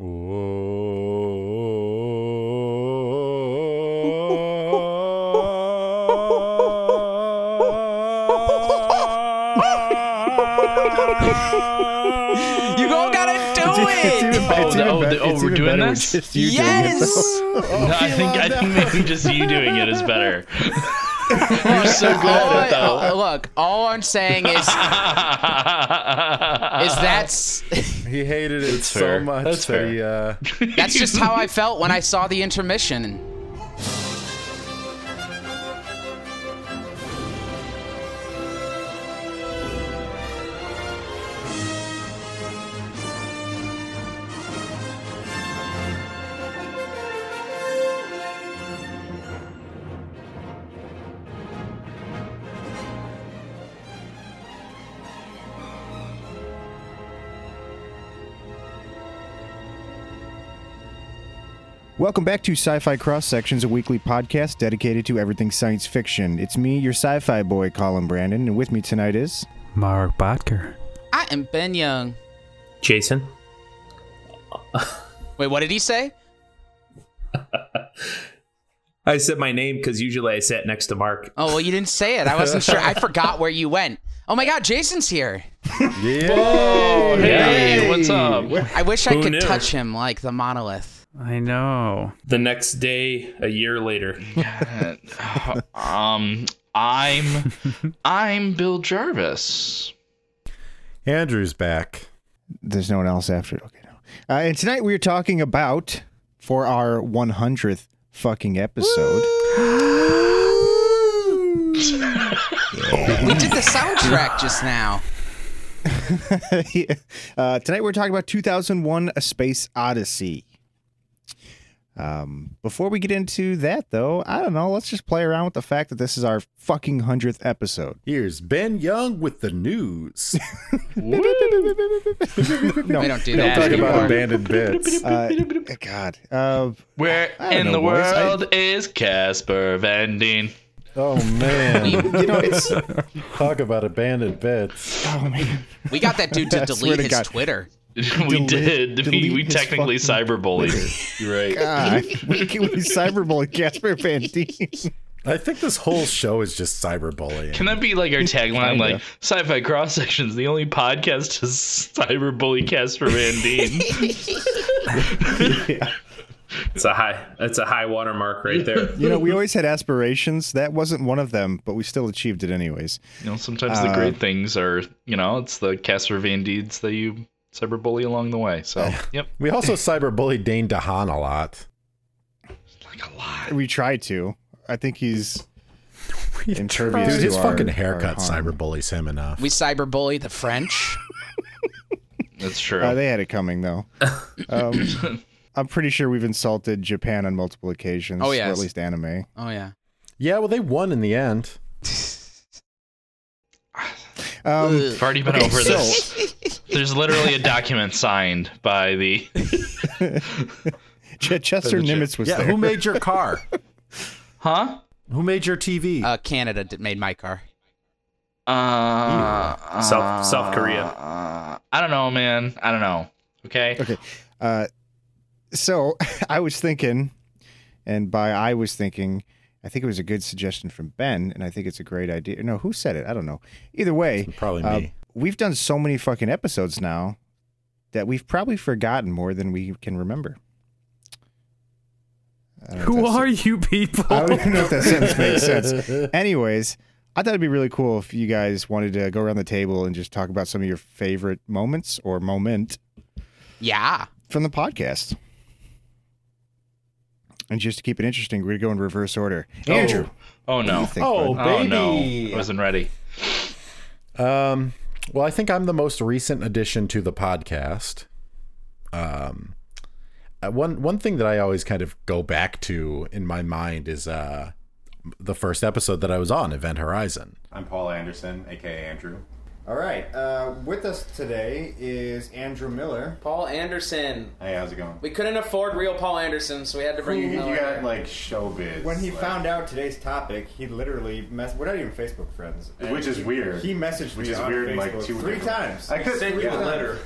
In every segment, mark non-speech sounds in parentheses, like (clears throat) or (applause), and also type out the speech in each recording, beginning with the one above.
You all gotta do It's even, it. it's Oh, even oh, bet- the- oh, it's we're even doing better with this? just you doing it, Yes. (laughs) No, I think I think maybe just you doing it is better. (laughs) You're so good All at it though. oh, look, all I'm saying is, (laughs) is that's He hated it so fair. much That's that he, uh, that's just how I (laughs) felt when I saw the intermission. Welcome back to Sci Fi Cross Sections, a weekly podcast dedicated to everything science fiction. It's me, your sci fi boy, Colin Brandon, and with me tonight is. Mark Botker. I am Ben Young. Jason. Wait, what did he say? (laughs) I said my name because usually I sat next to Mark. Oh well, you didn't say it. I wasn't sure. I (laughs) forgot where you went. Oh my God, Jason's here. yeah. Hey, what's up? I wish I could knew? touch him like the monolith. I know. The next day, a year later. (laughs) um, I'm I'm Bill Jarvis. Andrew's back. There's no one else after it. Okay, no. Uh, and tonight we are talking about, for our 100th fucking episode. (gasps) We did the soundtrack just now. (laughs) uh, tonight we're talking about 2001 A Space Odyssey. Um, before we get into that, though, I don't know. Let's just play around with the fact that this is our fucking 100th episode. Here's Ben Young with the news. (laughs) No, We don't do no, that Talk anymore. about abandoned bits. (laughs) Uh, God. Uh, Where in know, the boys. I- world is Casper Van Oh man, you know, it's. talk about abandoned bits. Oh, man. We got that dude to (laughs) delete to his God. Twitter. (laughs) we did. (laughs) We, we technically fucking cyberbullied. You're right. God, (laughs) we, we cyberbully Casper Van Dien. I think this whole show is just cyberbullying. Can that be like our tagline? Kinda. Like sci-fi cross sections, the only podcast to cyberbully Casper Van Dien. It's a high. It's a high watermark right there. You know, we always had aspirations. That wasn't one of them, but we still achieved it anyways. You know, sometimes the uh, great things are, you know, it's the Casper Van Diens that you cyberbully along the way. So, (laughs) yep, we also cyberbullied Dane DeHaan a lot. like a lot. We tried to. I think he's (laughs) impervious Dude, his our- fucking haircut harm. cyberbullies him enough. We cyberbully the French. (laughs) That's true. Uh, they had it coming though. Um, I'm pretty sure we've insulted Japan on multiple occasions. Oh, yeah, at least anime. Oh yeah. yeah, well, they won in the end. Um, I've already been okay, over so- this. There's literally a document signed by the. (laughs) Ch- Chester the Nimitz was Yeah, there. who made your car? (laughs) Huh? who made your TV? Uh, Canada did, made my car. Uh, South- South Korea. Uh, I don't know, man. I don't know. Okay. Okay. Uh, so (laughs) I was thinking, and by I was thinking, I think it was a good suggestion from Ben, and I think it's a great idea. No, who said it? I don't know. Either way, Probably uh, me. We've done so many fucking episodes now that we've probably forgotten more than we can remember. I don't know if Who that's- are you people? I don't even know if that sentence makes sense. (laughs) Anyways, I thought it'd be really cool if you guys wanted to go around the table and just talk about some of your favorite moments or moment Yeah. from the podcast. And just to keep it interesting, we're going to go in reverse order. Andrew, Oh what do no. think, Oh, bud? Oh no. baby. I wasn't ready. Um, well, I think I'm the most recent addition to the podcast. Um, uh, one one thing that I always kind of go back to in my mind is uh, the first episode that I was on, Event Horizon. I'm Paul Anderson, aka Andrew. All right. Uh, with us today is Andrew Miller. Paul Anderson. Hey, how's it going? We couldn't afford real Paul Anderson, so we had to You, bring you Miller. got like showbiz. When he like- found out today's topic, he literally mess. We're not even Facebook friends, Which is He- weird. He messaged Which me is on weird, Facebook like, two three different- times. I could Three yeah. times.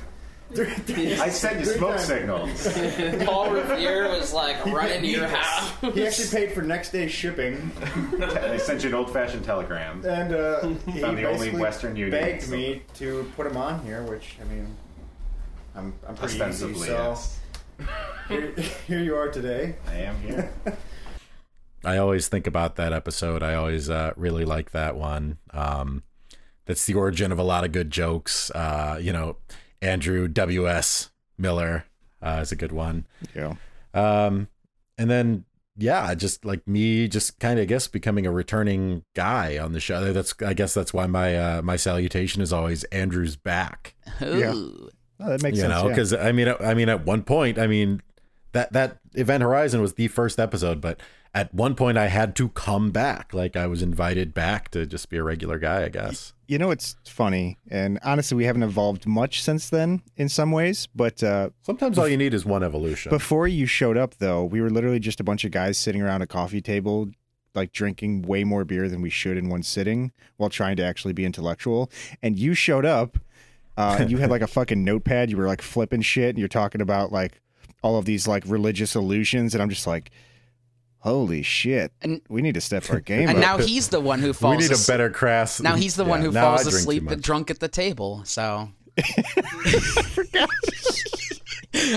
I sent you smoke signals. (laughs) Paul Revere was like running to your house. He actually paid for next day shipping, I sent you an old-fashioned telegram. and uh, he Found the only basically Western Union, begged so- me to put him on here, which I mean, I'm I'm pretty easy. Ostensibly, So yes. here, here you are today. I am here. (laughs) I always think about that episode. I always uh, really like that one. Um, that's the origin of a lot of good jokes. Uh, you know, Andrew W.S. Miller uh, is a good one. Yeah. Um, and then yeah, just like me, just kind of I guess becoming a returning guy on the show. That's I guess that's why my uh, my salutation is always Andrew's back. Yeah. Ooh. Oh, that makes you sense. know, yeah. because I mean, I mean, at one point, I mean, that that Event Horizon was the first episode, but at one point, I had to come back. Like I was invited back to just be a regular guy, I guess. You know, it's funny, and honestly, we haven't evolved much since then in some ways. But uh, Sometimes all you need is one evolution. before you showed up, though, we were literally just a bunch of guys sitting around a coffee table, like drinking way more beer than we should in one sitting, while trying to actually be intellectual. And you showed up, uh, and you had like a (laughs) fucking notepad. You were like flipping shit, and you're talking about like all of these like religious illusions, and I'm just like. Holy shit! And- we need to step our (laughs) game up. And up. now he's the one who falls. we need a better crass. Now he's the one who falls asleep drunk at the table. So. (laughs)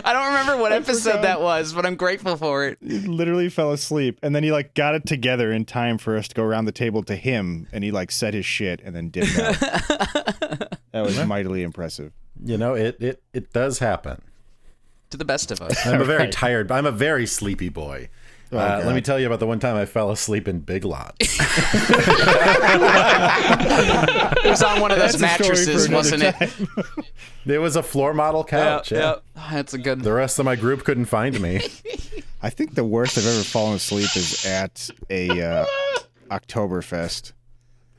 I don't remember what episode forgot. that was, but I'm grateful for it. He literally fell asleep and then he like got it together in time for us to go around the table to him and he like said his shit and then dipped out. (laughs) that was mightily impressive. You know, it it it does happen. To the best of us. I'm a very tired. I'm a very sleepy boy. Uh, let me tell you about the one time I fell asleep in Big Lots. (laughs) It was on one of those That's a story for mattresses, wasn't it? time. (laughs) It was a floor model couch. Yeah, That's a good. The rest of my group couldn't find me. (laughs) I think the worst I've ever fallen asleep is at a uh, Oktoberfest.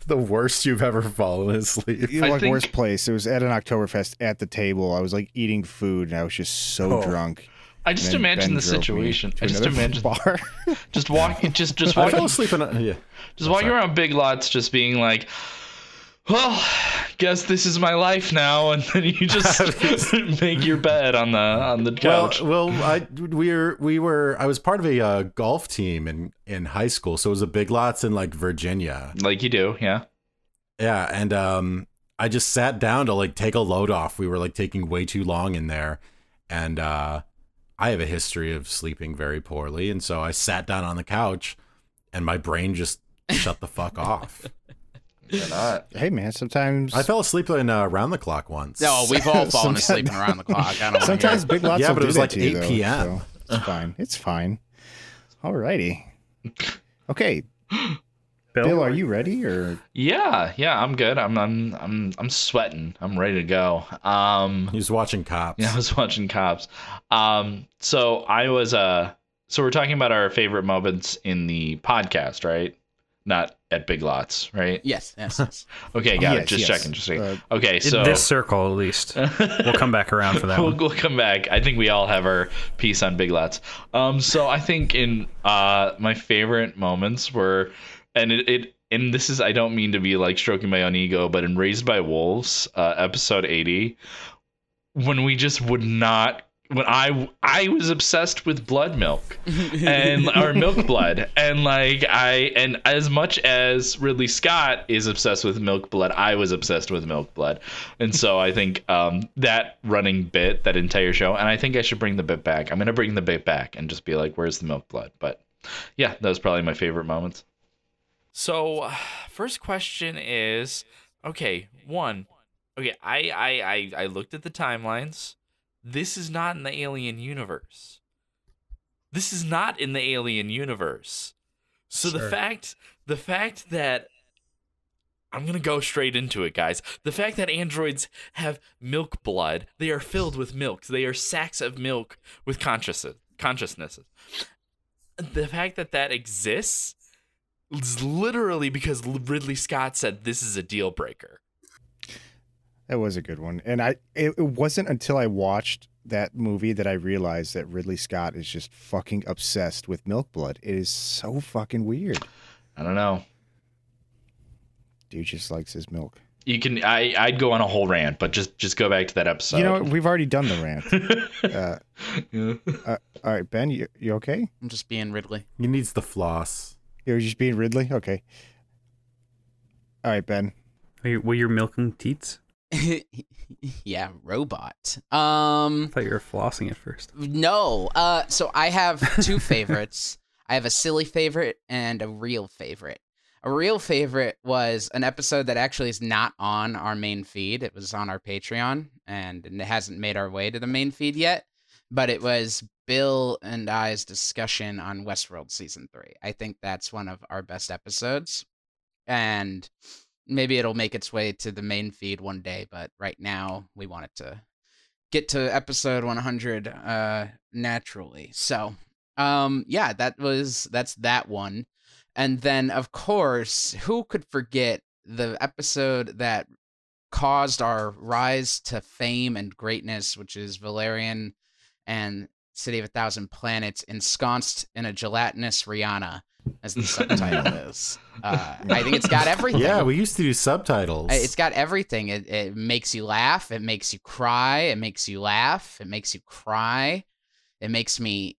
the worst you've ever fallen asleep. You know, like think- worst place. It was at an Oktoberfest at the table. I was like eating food and I was just so Oh. drunk. I just then imagine the situation. I just imagine bar. (laughs) just walk, (laughs) just just I fell walking, asleep in a, yeah. just walking around big lots, just being like, "Well, guess this is my life now," and then you just (laughs) make your bed on the on the couch. Well, well, I we were we were I was part of a uh, golf team in in high school, so it was a Big Lots in like Virginia. like you do, yeah. Yeah, and um, I just sat down to like take a load off. We were like taking way too long in there, and uh, I have a history of sleeping very poorly, and so I sat down on the couch, and my brain just shut the fuck off. hey man, sometimes I fell asleep in uh, round the clock once. No, we've all (laughs) fallen Sometimes- asleep around the clock. I don't wanna sometimes big lots Yeah, will but it do was that like to you, 8 though, p.m.. so it's fine. It's fine. Alrighty. Okay, Bill, Bill, are you ready or Yeah, yeah, I'm good. I'm I'm I'm I'm sweating. I'm ready to go. Um He was watching cops. Yeah, (laughs) I was watching Cops. Um, so I was uh, so we're talking about our favorite moments in the podcast, right? Not at Big Lots, right? Yes, yes, yes. (laughs) Okay, got it. Just yes. checking, just checking. Uh, okay, in so this circle at least. We'll come back around for that (laughs) we'll, one. we'll come back. I think we all have our piece on Big Lots. Um, so I think in uh my favorite moments were, and it, it and this is I don't mean to be like stroking my own ego, but in Raised by Wolves, uh, episode eighty, when we just would not. When I I was obsessed with blood milk (laughs) and or milk blood and like I and as much as Ridley Scott is obsessed with milk blood, I was obsessed with milk blood, and so I think um, that running bit, that entire show, and I think I should bring the bit back. I'm gonna bring the bit back and just be like, "Where's the milk blood?" But yeah, that was probably my favorite moments. So, (sighs) first question is, okay, one, okay, I I I, I looked at the timelines. This is not in the alien universe. This is not in the alien universe. So the fact the fact that I'm going to go straight into it, guys. The fact that androids have milk blood, they are filled with milk. They are sacks of milk with consciousness consciousnesses. The fact that that exists is literally because Ridley Scott said this is a deal breaker. that was a good one. And I it, it wasn't until I watched that movie that I realized that Ridley Scott is just fucking obsessed with milk blood. It is so fucking weird. I don't know. Dude just likes his milk. You can. I. I'd go on a whole rant, but just just go back to that episode. You know, we've already done the rant. (laughs) uh, uh, all right, Ben, you, you okay? I'm just being Ridley. He needs the floss. You're just being Ridley? Okay. All right, Ben. Were you, were you milking teats? (laughs) yeah, robot. Um, I thought you were flossing at first. no. Uh, so I have two (laughs) favorites. I have a silly favorite and a real favorite. A real favorite was an episode that actually is not on our main feed. It was on our Patreon and it hasn't made our way to the main feed yet. But it was Bill and I's discussion on Westworld season three. I think that's one of our best episodes. And maybe it'll make its way to the main feed one day, but right now we want it to get to episode 100 uh naturally. So, um yeah, that was that's that one. And then of course, who could forget the episode that caused our rise to fame and greatness, which is Valerian and City of a Thousand Planets ensconced in a gelatinous Rihanna, as the (laughs) subtitle is. Uh, I think it's got (laughs) everything. Yeah, we used to do subtitles. It's got everything. It, it makes you laugh. It makes you cry. It makes you laugh. It makes you cry. It makes me.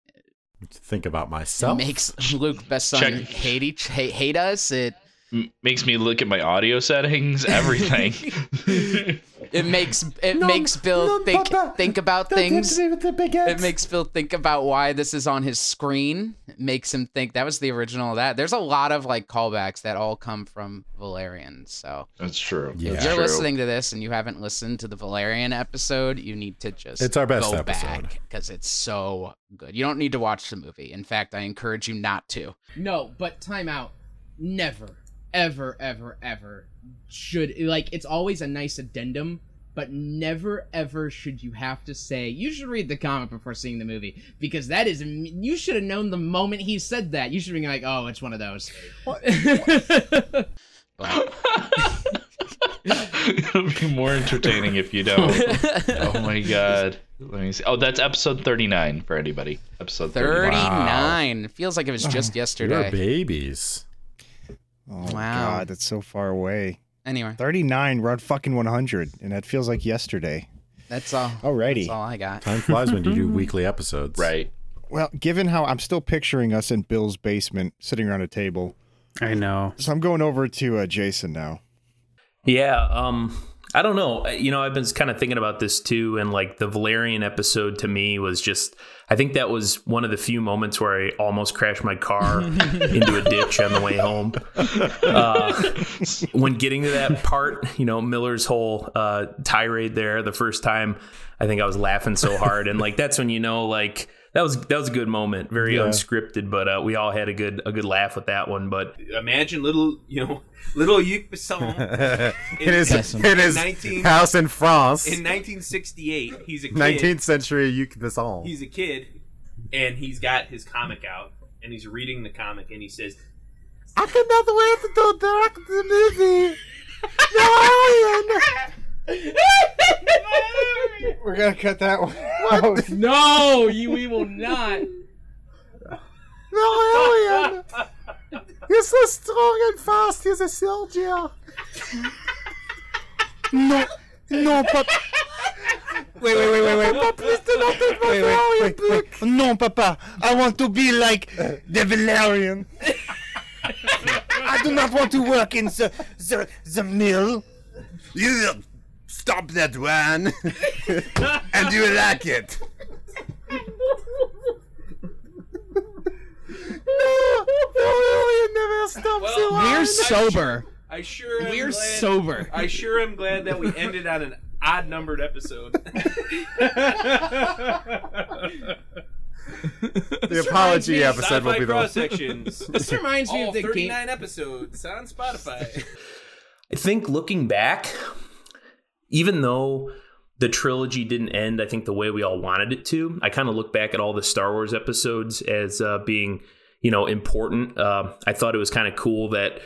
Think about myself. It makes (laughs) Luc Besson Check. hate each hate, hate us. It M- makes me look at my audio settings, (laughs) everything. (laughs) it makes it No, makes Bill no, think Papa. think about Don't things. to do with the big It makes Bill think about why this is on his screen. It makes him think that was the original of that. There's a lot of like callbacks that all come from Valerian. So That's true. Yeah. if you're true. listening to this and you haven't listened to the Valerian episode, you need to just It's our best go episode. because it's so good. You don't need to watch the movie. In fact, I encourage you not to. No, but time out. Never, ever, ever, ever should like it's always a nice addendum, but never ever should you have to say you should read the comic before seeing the movie because that is you should have known the moment he said that. You should be like, oh, it's one of those. It'll be more entertaining if you don't. (laughs) oh my god. Let me see. Oh, that's episode 39 for anybody. Episode 39. 39 It feels like it was just You're yesterday. babies. Oh, Wow. God, that's so far away. Anyway, 39, we're on fucking 100, and that feels like yesterday. that's all. Alrighty. That's all I got. Time flies when you do (laughs) weekly episodes. Right. Well, given how I'm still picturing us in Bill's basement sitting around a table, I know. so I'm going over to uh, Jason now. Yeah, um I don't know. You know, I've been kind of thinking about this too and like the Valerian episode to me was just I think that was one of the few moments where I almost crashed my car (laughs) into a ditch on the way home. Uh, when getting to that part, you know, Miller's whole uh, tirade there the first time, I think I was laughing so hard and like that's when you know like that was that was a good moment, very Yeah. unscripted, but uh, we all had a good a good laugh with that one. But Imagine little, you know, little Luc Besson (laughs) in his, Yes. in his 19 house in France. in 1968. He's a kid. 19th century Luc Besson. He's a kid, and he's got his comic out, and he's reading the comic, and he says, I cannot wait to direct the movie. No, (laughs) (laughs) We're going to cut that one out. Oh, (laughs) no, you we will not. no, Alien. He's so strong and fast. He's a soldier. no, no, papa. Wait, wait, wait, wait, wait. Papa, please do not take my Wait, wait, Valerian wait, book. wait. No, Papa. I want to be like the Valerian. I do not want to work in the the, the mill. You stop that one, (laughs) and you like it. no, Valerian never stops Well, the We're sober. "I sure am We're glad, sober. I sure am glad that we ended on an odd numbered episode." (laughs) The apology episode will be the cross sections. (laughs) This reminds me All of the game. 39 episodes on Spotify. I think looking back, even though the trilogy didn't end, I think the way we all wanted it to, I kind of look back at all the Star Wars episodes as uh, being, you know, important. Uh, I thought it was kind of cool that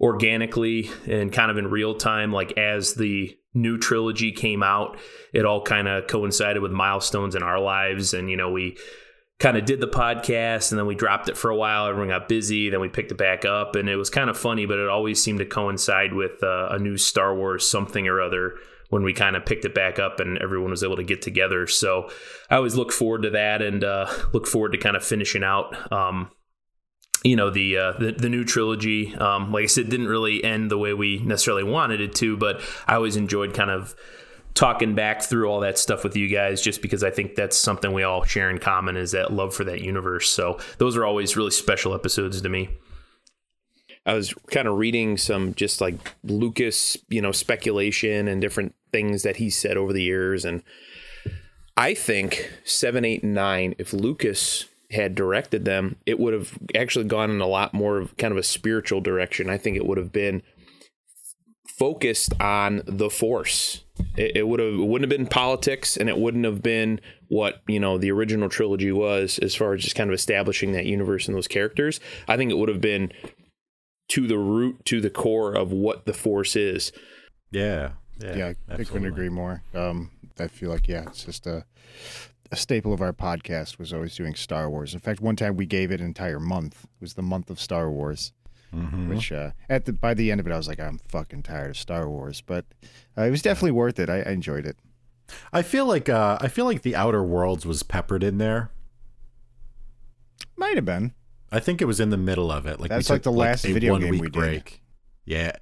organically and kind of in real time, like as the new trilogy came out, it all kind of coincided with milestones in our lives. And, you know, we, kind of did the podcast and then we dropped it for a while. Everyone got busy. Then we picked it back up and it was kind of funny, but it always seemed to coincide with uh, a new Star Wars something or other when we kind of picked it back up and everyone was able to get together. So I always look forward to that and uh, look forward to kind of finishing out. Um, you know the, uh, the the new trilogy. Um, like I said, didn't really end the way we necessarily wanted it to, but I always enjoyed kind of talking back through all that stuff with you guys just because I think that's something we all share in common is that love for that universe. So those are always really special episodes to me. I was kind of reading some just like Lucas, you know, speculation and different things that he said over the years. And I think seven, eight, nine, if Lucas had directed them, it would have actually gone in a lot more of kind of a spiritual direction. I think it would have been focused on the force. It, it would have it wouldn't have been politics, and it wouldn't have been what you know the original trilogy was as far as just kind of establishing that universe and those characters. I think it would have been to the root, to the core of what the force is. Yeah, yeah, yeah I couldn't agree more. Um, I feel like yeah, it's just a a staple of our podcast was always doing Star Wars. In fact, one time we gave it an entire month. It was the month of Star Wars. Mm-hmm. Which uh, at the by the end of it, I was like, I'm fucking tired of Star Wars, but uh, it was definitely worth it. I, I enjoyed it. I feel like uh, I feel like the Outer Worlds was peppered in there. Might have been. I think it was in the middle of it. Like that's we like took, the last like, video one game week we break. did. Yeah,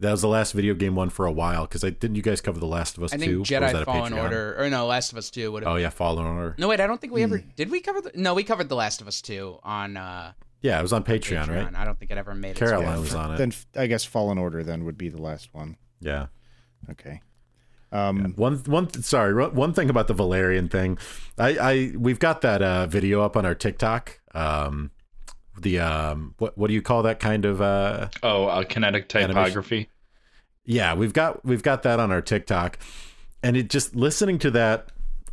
that was the last video game one for a while because I didn't. You guys cover the Last of Us I think Or was Jedi that a Fallen Order, or no, Last of Us Two would. Oh yeah, Fallen Order. No, wait, I don't think we ever Hmm. did. We cover the no, we covered the Last of Us Two on uh, Yeah, it was on Patreon, right? I don't think it ever made it. Caroline was on it. Then I guess Fallen Order then would be the last one. Yeah. Okay. Um, One one sorry, one thing about the Valerian thing. I I we've got that uh video up on our TikTok. Um the um what what do you call that kind of uh Oh, uh, kinetic Animation. typography. yeah, we've got we've got that on our TikTok. And it just listening to that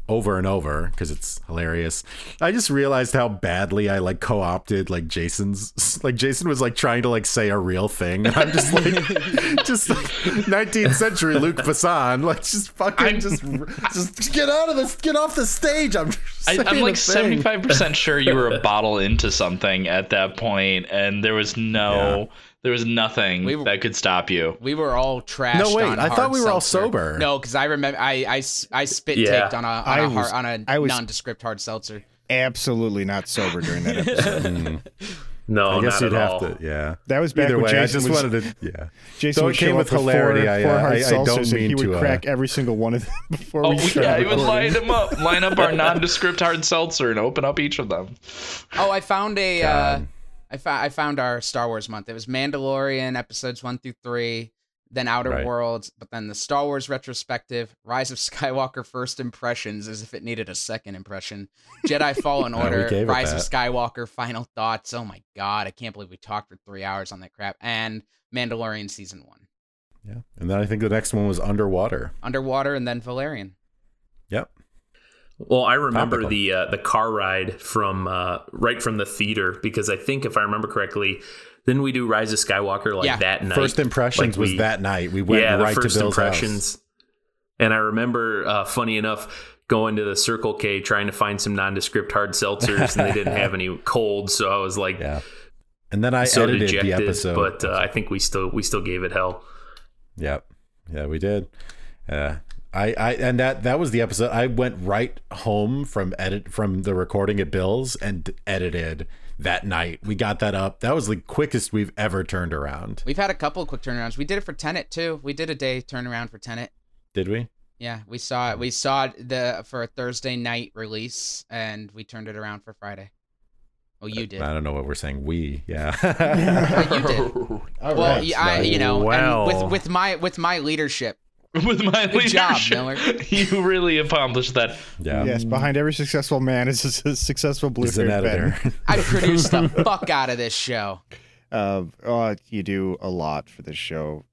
over and over because it's hilarious. I just realized how badly I like co-opted like Jason's (laughs) like Jason was like trying to like say a real thing and I'm just like (laughs) just like 19th century Luc Besson like just fucking just just get out of this get off the stage. I'm I, I'm like seventy five percent sure you were a bottle into something at that point, and there was no, there was nothing that could stop you. We were all trashed. No, wait, on I thought we were all sober. No, because I remember I I, I spit Yeah. taked on a on I a, was- hard, on a I was- nondescript hard seltzer. absolutely not sober during that (laughs) episode. No, I guess not you'd at have all. to yeah. That was back Either when way, Jason I just was- wanted to yeah. Jason Though would it came with hilarity. Four, I, four uh, hard I, I seltzers, don't and mean he would to crack uh, every single one of them (laughs) before Oh we started yeah, he would line them up, line up our nondescript hard seltzer, and open up each of them. Oh, I found a. Uh, God. I found I found our Star Wars month. It was Mandalorian episodes one through three, then Outer Right. Worlds, but then the Star Wars retrospective, Rise of (laughs) Skywalker first impressions, as if it needed a second impression, Jedi Fallen (laughs) Order, Rise of. Skywalker, final thoughts. Oh my god, I can't believe we talked for three hours on that crap. And Mandalorian season one, Yeah. And then I think the next one was underwater. Underwater, and then Valerian. Yep. Well, I remember Topical. the uh, the car ride from uh, right from the theater because I think if I remember correctly, then we do Rise of Skywalker like Yeah. that night. First impressions Like, was we- that night. We went yeah, right the first to Bill's impressions. house. And I remember, uh, funny enough, going to the Circle K trying to find some nondescript hard seltzers, and they didn't have (laughs) any cold, so I was like, Yeah. And then I so edited dejected. the episode. But uh, I think we still we still gave it hell. Yep. Yeah, we did. Uh, I, I and that that was the episode. I went right home from edit from the recording at Bill's and edited that night. We got that up. That was the quickest we've ever turned around. We've had a couple of quick turnarounds. We did it for Tenet too. We did a day turnaround for Tenet. Did we? Yeah, we saw it. We saw it the for a Thursday night release, and we turned it around for Friday. Oh, you uh, did. I don't know what we're saying. We, yeah. Yeah, you did. (laughs) All well, right. I, you know, Wow. and with with my with my leadership. (laughs) With my Good job, leadership, Miller. (laughs) you really accomplished that. Yeah. Yes, behind every successful man is a successful blue He's an editor. (laughs) I produced the fuck out of this show. Uh, oh, you do a lot for this show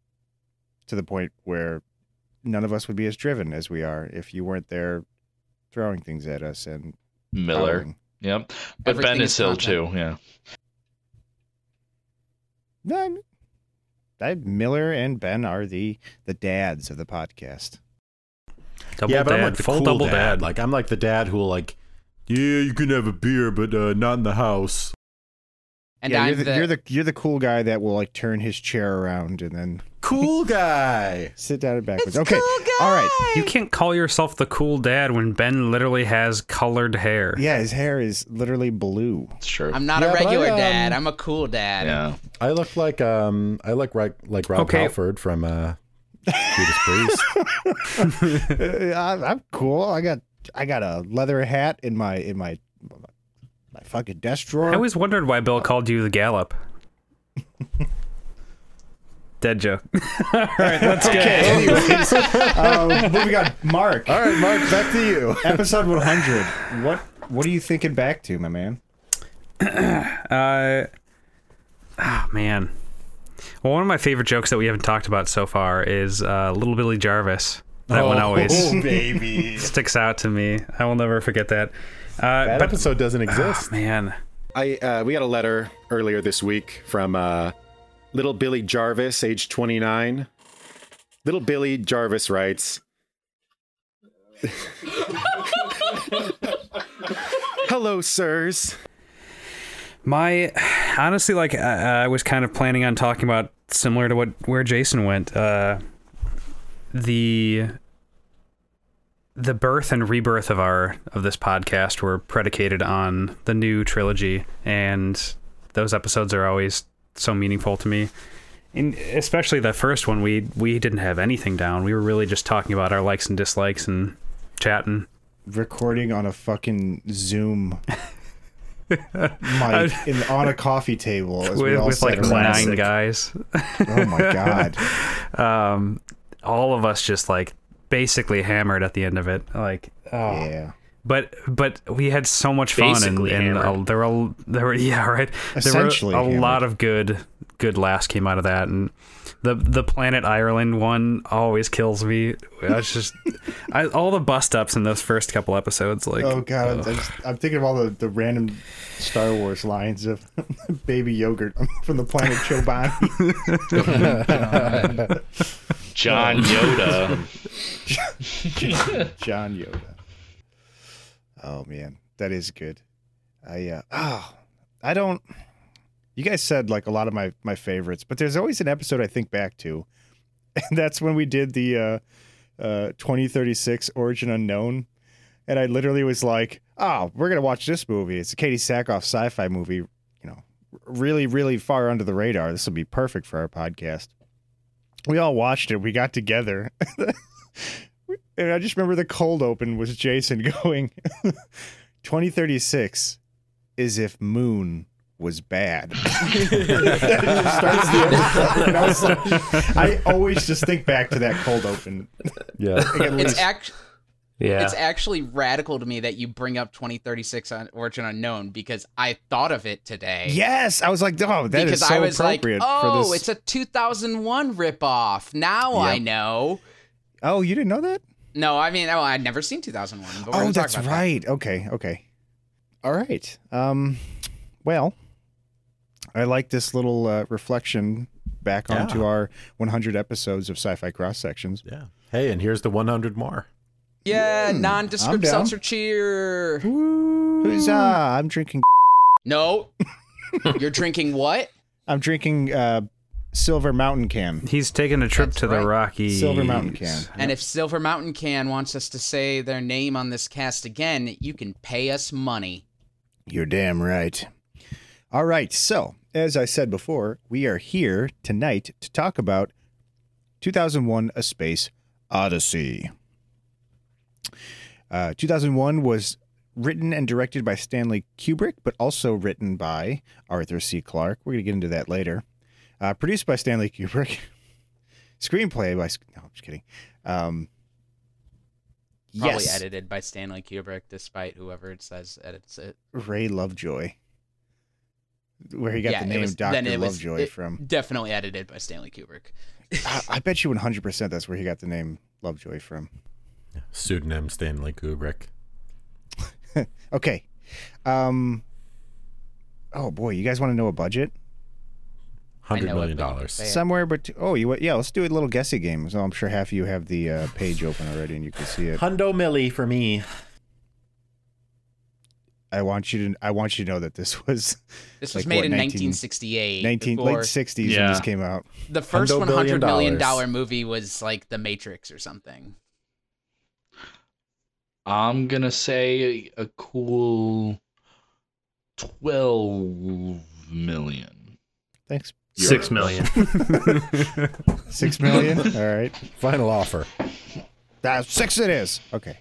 to the point where none of us would be as driven as we are if you weren't there throwing things at us and Miller. howling. Yep. But Everything Ben is is Hill too. Yeah. No, I'm- I, Miller and Ben are the the dads of the podcast. Double yeah, but I'm like the full cool double dad. dad. Like I'm like the dad who will like, Yeah, you can have a beer, but uh, not in the house. And yeah, I'm you're the, the, you're the you're the cool guy that will like turn his chair around and then Cool guy. sit down and backwards. okay, all right. You can't call yourself the cool dad when Ben literally has colored hair. Yeah, his hair is literally blue. It's true. I'm not Yeah, a but I, regular um, dad. I'm a cool dad. yeah. I look like um, I look like like Rob Okay. Halford from uh, Judas Priest. (laughs) (laughs) I'm, I'm cool. I got I got a leather hat in my in my my fucking desk drawer. I always wondered why Bill called you the Gallop. (laughs) Dead joke. (laughs) All right, let's go. Okay, anyways, (laughs) um, moving on. Mark, All right, Mark, back to you. episode 100. What what are you thinking back to, my man? (clears throat) Uh, ah, man. Well, one of my favorite jokes that we haven't talked about so far is uh, Little Billy Jarvis. That one always Oh, (laughs) baby. sticks out to me. I will never forget that. Uh, That but episode doesn't exist. man, I uh, we got a letter earlier this week from uh, little Billy Jarvis, age 29. Little Billy Jarvis writes, "Hello, sirs. my honestly, like I, I was kind of planning on talking about similar to what where Jason went. Uh, the the birth and rebirth of our of this podcast were predicated on the new trilogy, and those episodes are always so meaningful to me. And especially the first one, we we didn't have anything down. We were really just talking about our likes and dislikes and chatting. Recording on a fucking Zoom (laughs) mic in, on a coffee table with, with like around. nine guys. Oh my god. (laughs) um, all of us just like basically hammered at the end of it. Like, oh. Yeah. But but we had so much fun and, Basically and uh, hammered. there were there were (laughs) yeah right there were a hammered. lot of good good laughs came out of that and the the Planet Ireland one always kills me. It's just (laughs) I, all the bust ups in those first couple episodes like oh god, I'm. I'm just- I'm thinking of all the, the random Star Wars lines of (laughs) baby yogurt from the planet Chobani. John Yoda. John Yoda. Oh man, that is good. I uh oh, I don't you guys said like a lot of my my favorites, but there's always an episode I think back to. (laughs) And that's when we did the uh uh 2036 Origin Unknown. And I literally was like, "Oh, we're to watch this movie. It's a Katee Sackhoff sci-fi movie, you know, really really far under the radar. This will be perfect for our podcast." We all watched it. We got together. (laughs) And I just remember the cold open was Jason (laughs) going, 2036 is if Moon was bad. (laughs) The I, was like- I always just think back to that cold open. Yeah. Like, It's least- act- Yeah. It's actually radical to me that you bring up 2036 on Origin Unknown because I thought of it today. yes, I was like, oh, that is because so I was like, appropriate oh, for this. it's a 2001 ripoff. Now I know. oh, you didn't know that? No, I mean, oh, I'd never seen 2001. But Oh, that's about that. right. Okay, okay. All right. Um, well, I like this little uh, reflection back onto our 100 episodes of Sci-Fi Cross Sections. Yeah. Hey, and here's the 100 more. Yeah, I'm nondescript down. seltzer cheer. Who's uh, I'm drinking. (laughs) No, (laughs) you're drinking what? I'm drinking uh, Silver Mountain Can. He's taking a trip That's to the right. Rockies. Silver Mountain Can. And if Silver Mountain Can wants us to say their name on this cast again, you can pay us money. You're damn right. All right. So, as I said before, we are here tonight to talk about 2001 A Space Odyssey. Uh, 2001 was written and directed by Stanley Kubrick, but also written by Arthur C. Clarke. We're going to get into that later. Uh, produced by Stanley Kubrick. (laughs) Screenplay by. No, I'm just kidding. Um, Probably yes. edited by Stanley Kubrick, despite whoever it says edits it. Ray Lovejoy. Where he got Yeah, the name was- Dr. then it was- Lovejoy from. Definitely edited by Stanley Kubrick. I, I bet you 100% that's where he got the name Lovejoy from. Pseudonym Stanley Kubrick. (laughs) Okay. Um Oh boy, you guys want to know a budget? Hundred know it, million but you can dollars. Somewhere but oh, you yeah, let's do a little guessing game. So I'm sure half of you have the uh, page open already and you can see it. Hundo milli for me. I want you to I want you to know that this was This was like, made what, in 1968. 19 late before- 60s when Yeah. this came out. The first Hundo one hundred million billion dollar dollars. movie was like The Matrix or something. I'm gonna say a cool twelve million. Thanks. (laughs) Six million. Six (laughs) million. All right. Final offer. That's six. It is. Okay.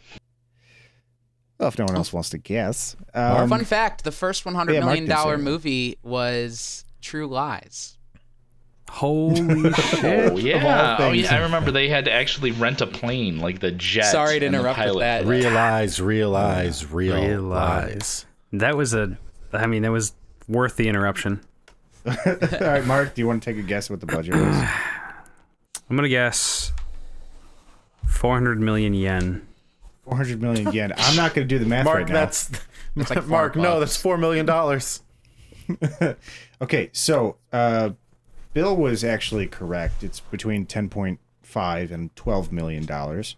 Well, if no one else wants to guess, um, Fun fact: the first one hundred yeah, million did say dollar that. movie was True Lies. Holy (laughs) shit! Oh yeah, oh yeah. I remember they had to actually rent a plane, like the jet. Sorry to interrupt with that. Realize, realize, realize. Realize. That was a. I mean, that was worth the interruption. (laughs) All right, Mark. Do you want to take a guess what the budget was? (clears throat) I'm gonna guess 400 million yen. Four hundred million yen. I'm not going to do the math Mark, right now. that's (laughs) like (laughs) Mark. four No, bucks. that's four million dollars. Okay, so uh, Bill was actually correct. It's between ten point five and twelve million dollars.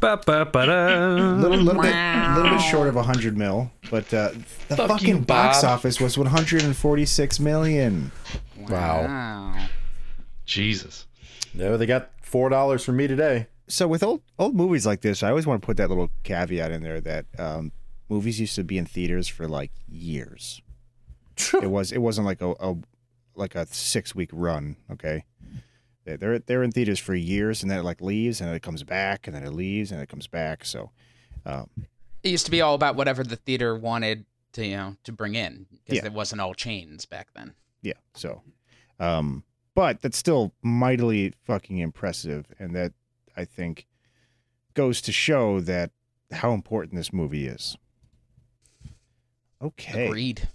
Ba ba ba da. Little, little bit, little bit short of hundred mil, but uh, the Fuck fucking you, box office was one hundred and forty-six million. Wow. Wow. Jesus. No, they got four dollars from me today. So with old old movies like this, I always want to put that little caveat in there that um, movies used to be in theaters for like years. (laughs) it was it wasn't like a, a like a six week run. Okay, They- they're they're in theaters for years, and then it like leaves, and then it comes back, and then it leaves, and it comes back. So, um, It used to be all about whatever the theater wanted to, you know, to bring in because Yeah. it wasn't all chains back then. yeah. So, um, but that's still mightily fucking impressive, and that I think goes to show that how important this movie is. Okay. Agreed.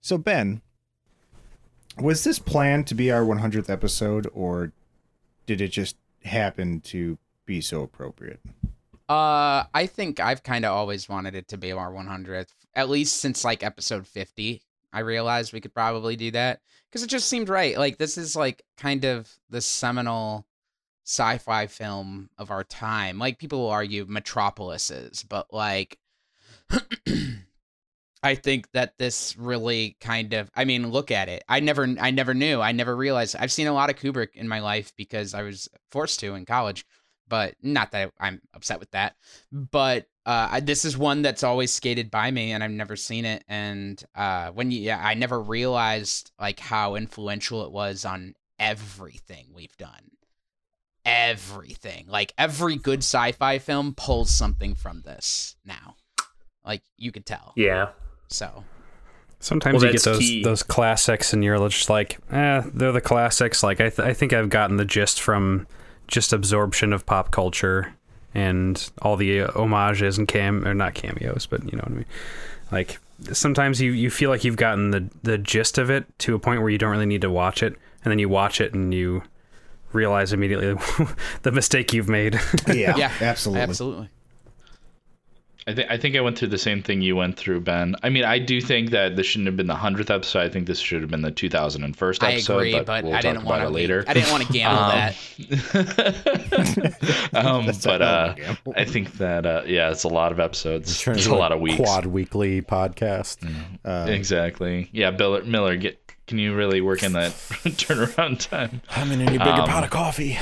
So Ben, was this planned to be our 100th episode, or did it just happen to be so appropriate? Uh, I think I've kind of always wanted it to be our 100th, at least since like episode 50. I realized we could probably do that because it just seemed right. Like this is like kind of the seminal sci-fi film of our time. Like people will argue Metropolis is, but like (clears throat) I think that this really kind of I mean, look at it. I never I never knew. I never realized. I've seen a lot of Kubrick in my life because I was forced to in college but not that I'm upset with that. But uh, I, this is one that's always skated by me, and I've never seen it. And uh, when you, yeah, I never realized like how influential it was on everything we've done. Everything, like every good sci-fi film, pulls something from this now. Like you could tell. Yeah. So Sometimes Well, you get those key. those classics, and you're just like, eh, they're the classics. Like I, th- I think I've gotten the gist from just absorption of pop culture and all the uh, homages and cam or not cameos, but you know what I mean. Like sometimes you you feel like you've gotten the the gist of it to a point where you don't really need to watch it, and then you watch it and you realize immediately (laughs) the mistake you've made. Yeah, yeah, absolutely. absolutely. I think I think I went through the same thing you went through, Ben. I mean, I do think that this shouldn't have been the hundredth episode. I think this should have been the 2001 I episode. agree, but, but we'll I talk didn't about want it to later. I didn't want to gamble Um, that. (laughs) (laughs) um, but uh, of a gamble. I think that uh, yeah, it's a lot of episodes. Turns It's a lot of weeks. Quad weekly podcast. Uh, Exactly. Yeah, Bill, Miller, get can you really work in that (laughs) turnaround time? I'm in any bigger Um, pot of coffee.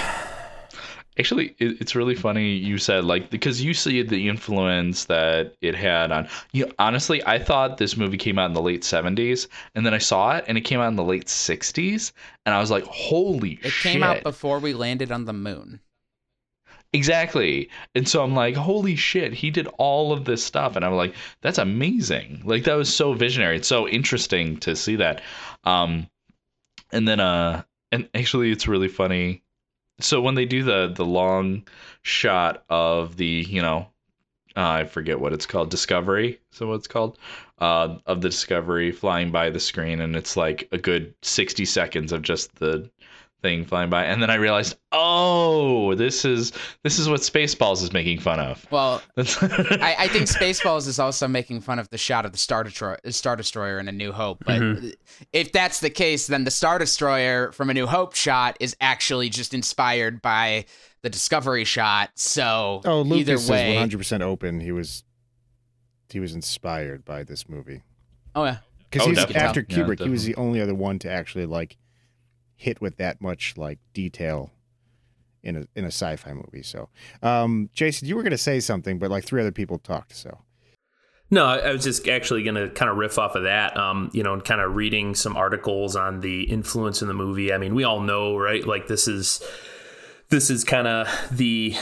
Actually, it, it's really funny you said like because you see the influence that it had on you. Know, honestly, I thought this movie came out in the late '70s, and then I saw it, and it came out in the late '60s, and I was like, "Holy It shit!" came out before we landed on the moon. Exactly. And so I'm like, holy shit, he did all of this stuff. And I'm like, that's amazing. Like that was so visionary. It's so interesting to see that. Um and then uh and actually it's really funny. So when they do the the long shot of the, you know, uh, I forget what it's called, Discovery. So what it's called? Uh of the Discovery flying by the screen and it's like a good 60 seconds of just the thing flying by and then i realized oh this is this is what spaceballs is making fun of Well, (laughs) I, I think Spaceballs is also making fun of the shot of the Star Destroyer, Star Destroyer in A New Hope. But Mhm. if that's the case, then the Star Destroyer from A New Hope shot is actually just inspired by the Discovery shot. So oh, either Lucas way, is 100% open. He was he was inspired by this movie. Oh yeah, because Oh, he's definitely. after Yeah, Kubrick, he was the only other one to actually like hit with that much like detail in a in a sci-fi movie. So, um, Jason, you were going to say something, but like three other people talked. So, No, I was just actually going to kind of riff off of that. Um, you know, and kind of reading some articles on the influence in the movie. I mean, we all know, right? Like this is this is kind of the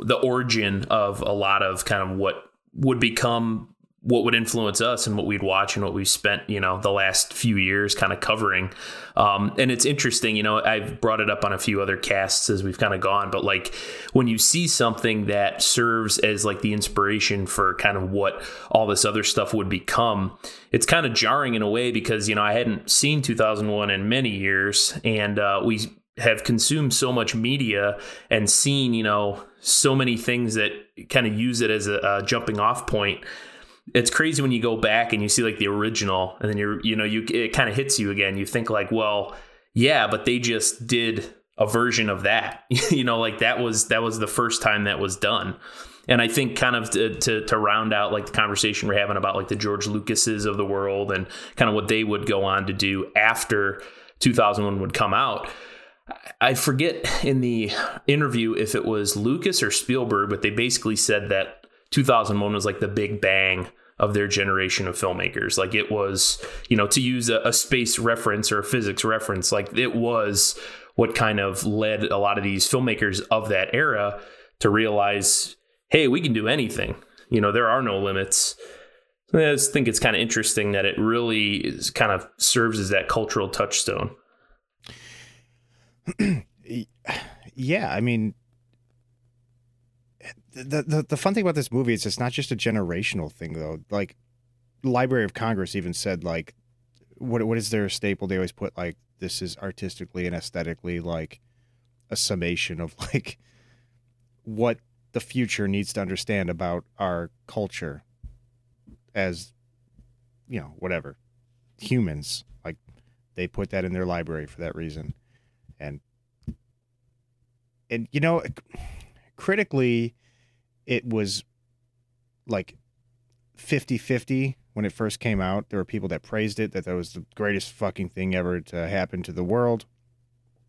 the origin of a lot of kind of what would become what would influence us and what we'd watch and what we've spent you know the last few years kind of covering. Um, and it's interesting you know i've brought it up on a few other casts as we've kind of gone but like when you see something that serves as like the inspiration for kind of what all this other stuff would become it's kind of jarring in a way because you know i hadn't seen 2001 in many years and uh, we have consumed so much media and seen you know so many things that kind of use it as a, a jumping off point it's crazy when you go back and you see like the original and then you're you know you it kind of hits you again. You think like well yeah but they just did a version of that. (laughs) You know like that was that was the first time that was done. And i think kind of to, to to round out like the conversation we're having about like the george lucases of the world and kind of what they would go on to do after 2001 would come out I forget in the interview if it was Lucas or Spielberg, but they basically said that 2001 was like the big bang of their generation of filmmakers. Like it was, you know, to use a, a space reference or a physics reference, like it was what kind of led a lot of these filmmakers of that era to realize, hey, we can do anything. You know, there are no limits. I just think it's kind of interesting that it really is kind of serves as that cultural touchstone. (clears throat) yeah, I mean, the, the the fun thing about this movie is it's not just a generational thing though. Like, Library of Congress even said like, what what is their staple? They always put like this is artistically and aesthetically like a summation of (laughs) like what the future needs to understand about our culture as you know whatever humans like they put that in their library for that reason and and you know critically it was like 50-50 when it first came out. There were people that praised it that that was the greatest fucking thing ever to happen to the world.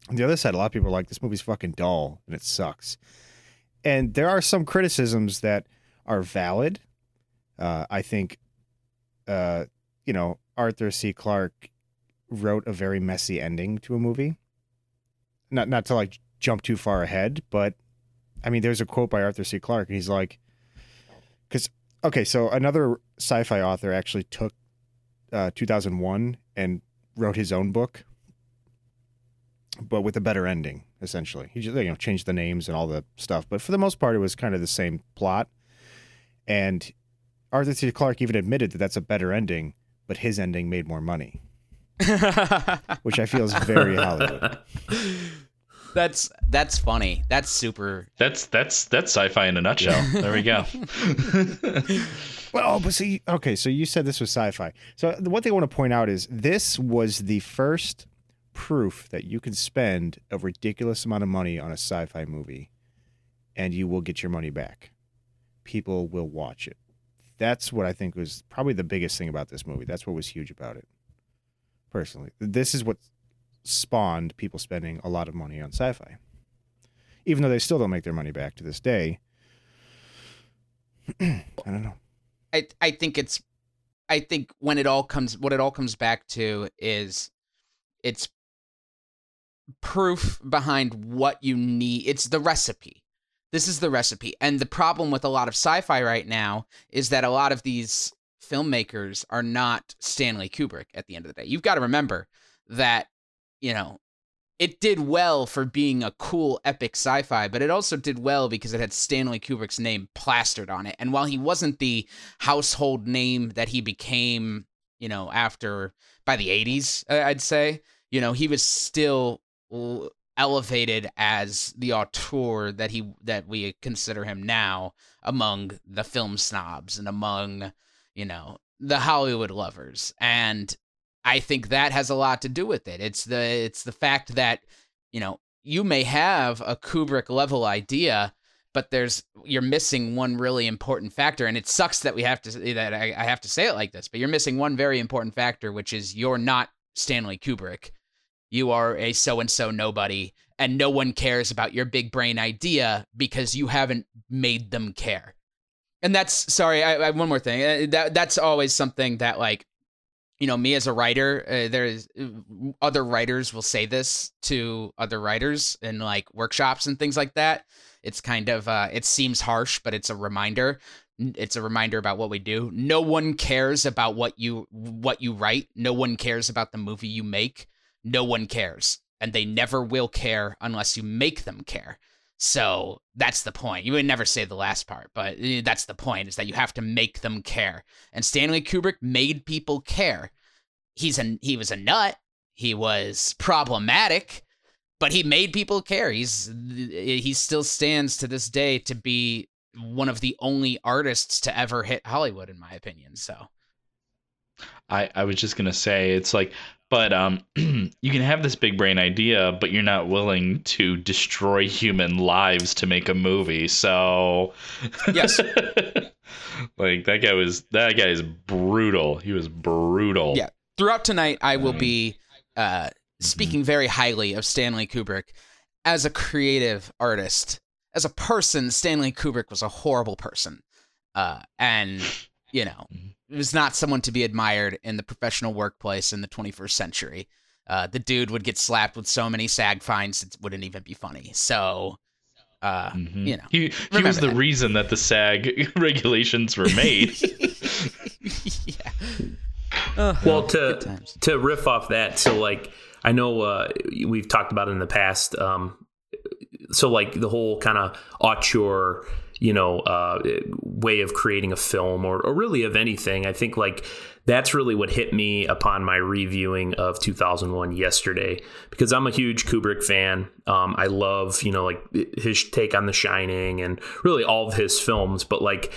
On the other side a lot of people are like this movie's fucking dull and it sucks. And there are some criticisms that are valid. Uh, i think uh, you know arthur c. Clarke wrote a very messy ending to a movie. Not not to like jump too far ahead, but I mean, there's a quote by Arthur C. Clarke, and he's like, because okay, so another sci-fi author actually took uh, 2001 and wrote his own book, but with a better ending. Essentially, he just you know changed the names and all the stuff, but for the most part, it was kind of the same plot. And Arthur C. Clarke even admitted that that's a better ending, but his ending made more money, (laughs) which I feel is very Hollywood. (laughs) That's that's funny. That's super. That's that's that's sci-fi in a nutshell. (laughs) There we go. Well, but see, okay, so you said this was sci-fi. So the one thing I want to point out is this was the first proof that you can spend a ridiculous amount of money on a sci-fi movie, and you will get your money back. People will watch it. That's what I think was probably the biggest thing about this movie. That's what was huge about it. Personally, this is what spawned people spending a lot of money on sci-fi, even though they still don't make their money back to this day. (clears throat) I don't know. I I think it's I think when it all comes what it all comes back to is it's proof behind what you need. It's the recipe. This is the recipe. And the problem with a lot of sci-fi right now is that a lot of these filmmakers are not Stanley Kubrick at the end of the day. You've got to remember that, you know, it did well for being a cool epic sci-fi, but it also did well because it had Stanley Kubrick's name plastered on it. And while he wasn't the household name that he became, you know, after by the 80s, uh, I'd say, you know, he was still elevated as the auteur that he that we consider him now among the film snobs and among, you know, the Hollywood lovers. And I think that has a lot to do with it. It's the it's the fact that, you know, you may have a Kubrick level idea but there's you're missing one really important factor and it sucks that we have to that I, I have to say it like this but you're missing one very important factor which is you're not stanley kubrick. You are a so and so nobody and no one cares about your big brain idea because you haven't made them care. And that's sorry i, I one more thing. Uh, that that's always something that like you know me as a writer uh, there's other writers will say this to other writers in like workshops and things like that it's kind of uh, it seems harsh, but it's a reminder. It's a reminder about what we do. No one cares about what you what you write. No one cares about the movie you make. No one cares, and they never will care unless you make them care. So that's the point. You would never say the last part, but eh, that's the point is that you have to make them care. And Stanley Kubrick made people care. He's a he was a nut. He was problematic, but he made people care. He's he still stands to this day to be one of the only artists to ever hit Hollywood, in my opinion. So, I I was just gonna say it's like, but um, (clears throat) you can have this big brain idea, but you're not willing to destroy human lives to make a movie. So, yes, (laughs) like that guy was that guy is brutal. He was brutal. Yeah. Throughout tonight, I will be uh speaking very highly of Stanley Kubrick as a creative artist. As a person, Stanley Kubrick was a horrible person. Uh, and, you know, it was not someone to be admired in the professional workplace in the 21st century. Uh, the dude would get slapped with so many SAG fines, it wouldn't even be funny. So, uh, mm-hmm. you know, he, he was the that. reason that the SAG (laughs) regulations were made. (laughs) yeah. Uh, well, to to riff off that, so like I know uh, we've talked about it in the past. Um, so like the whole kind of auteur, you know, uh, way of creating a film or, or really of anything. I think like that's really what hit me upon my reviewing of 2001 yesterday because I'm a huge Kubrick fan. Um, I love, you know, like his take on The Shining and really all of his films, but like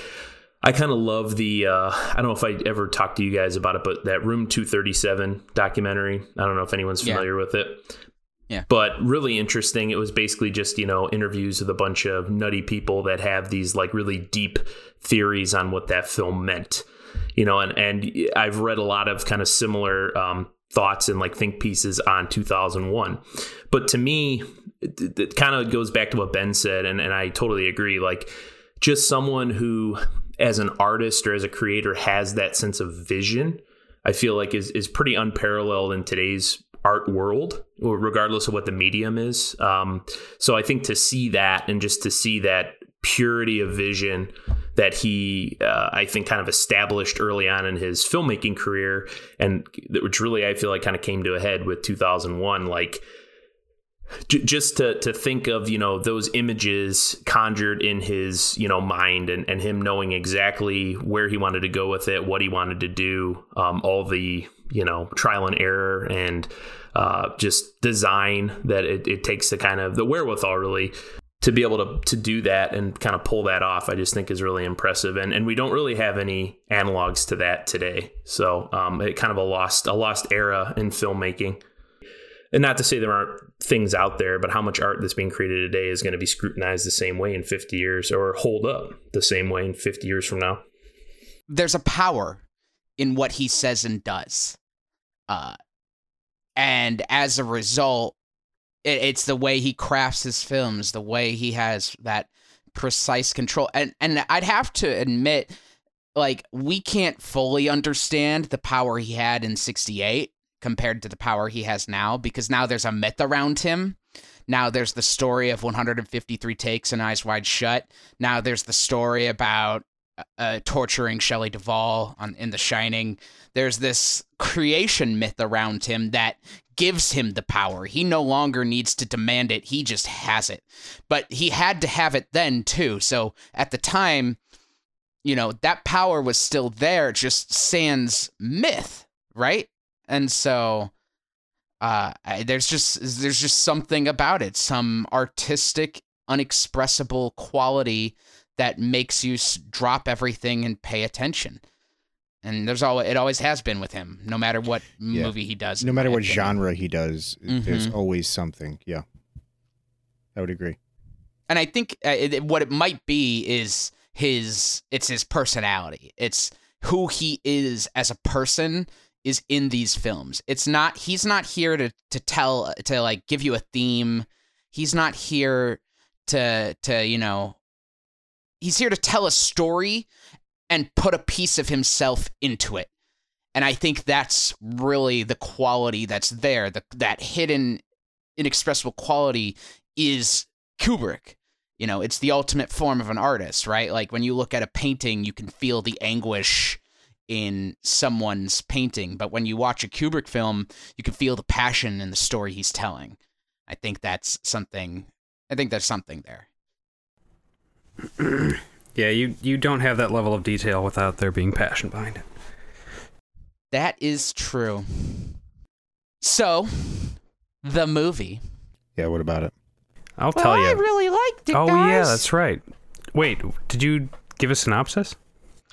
I kind of love the. Uh, I don't know if I ever talked to you guys about it, but that Room 237 documentary. I don't know if anyone's familiar yeah. with it. Yeah. But really interesting. It was basically just, you know, interviews with a bunch of nutty people that have these like really deep theories on what that film meant. You know, and, and I've read a lot of kind of similar um, thoughts and like think pieces on 2001. But to me, it, it kind of goes back to what Ben said, and, and I totally agree. Like, just someone who as an artist or as a creator has that sense of vision, I feel like is is pretty unparalleled in today's art world, regardless of what the medium is. Um, so I think to see that and just to see that purity of vision that he, uh, I think, kind of established early on in his filmmaking career, and which really I feel like kind of came to a head with 2001, like just to to think of you know those images conjured in his you know mind and and him knowing exactly where he wanted to go with it what he wanted to do um, all the you know trial and error and uh, just design that it, it takes to kind of the wherewithal really to be able to to do that and kind of pull that off, I just think is really impressive. And and we don't really have any analogs to that today. So um, it kind of a lost a lost era in filmmaking and not to say there aren't things out there, but how much art that's being created today is going to be scrutinized the same way in 50 years or hold up the same way in 50 years from now? There's a power in what he says and does. Uh, and as a result, it, it's the way he crafts his films, the way he has that precise control. And, and I'd have to admit, like, we can't fully understand the power he had in 68 compared to the power he has now because now there's a myth around him. Now there's the story of 153 takes and Eyes Wide Shut. Now there's the story about uh, uh, torturing Shelley Duvall on in The Shining. There's this creation myth around him that gives him the power. He no longer needs to demand it. He just has it. But he had to have it then too. So at the time, you know, that power was still there, just sans myth, right? and so uh, I, there's just there's just something about it, some artistic, unexpressible quality that makes you drop everything and pay attention. And there's always it always has been with him, no matter what yeah. movie he does. No matter what genre he does, mm-hmm. there's always something. Yeah, I would agree. and I think uh, it, what it might be is his it's his personality. It's who he is as a person is in these films. It's not he's not here to to tell to like give you a theme. He's not here to to you know he's here to tell a story and put a piece of himself into it. And I think that's really the quality that's there. The, that hidden, inexpressible quality is Kubrick. You know, it's the ultimate form of an artist, right? Like when you look at a painting, you can feel the anguish in someone's painting. But when you watch a Kubrick film, you can feel the passion in the story he's telling. I think that's something. I think there's something there. (clears throat) yeah, you you don't have that level of detail without there being passion behind it. That is true. So, the movie. Yeah, what about it? I'll tell you. I really liked it. oh guys. yeah, that's right. Wait, did you give a synopsis?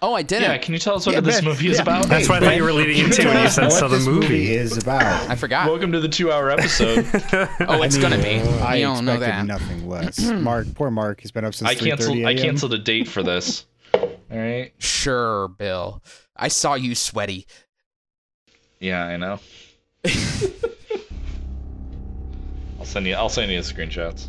Oh, I didn't. Yeah, can you tell us what Yeah, this Ben, movie is yeah. about? That's what I thought you were leading into when you said so. The this movie. is about. I forgot. Welcome to the two-hour episode. (laughs) Oh, it's I mean, gonna be. I you don't know expected that. nothing less. (clears throat) Mark, poor Mark, he's been up since I canceled. I canceled a date for this. (laughs) All right. Sure, Bill. I saw you sweaty. Yeah, I know. (laughs) I'll send you. I'll send you the screenshots.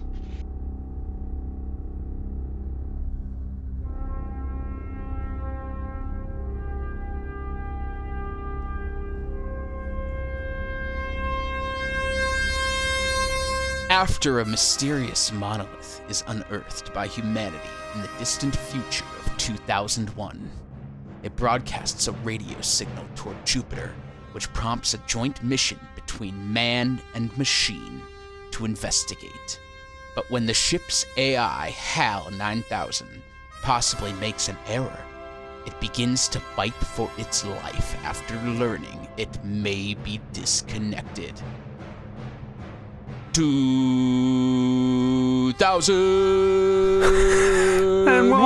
After a mysterious monolith is unearthed by humanity in the distant future of 2001, it broadcasts a radio signal toward Jupiter, which prompts a joint mission between man and machine to investigate. But when the ship's AI, HAL 9000, possibly makes an error, it begins to fight for its life after learning it may be disconnected. 2000 And one.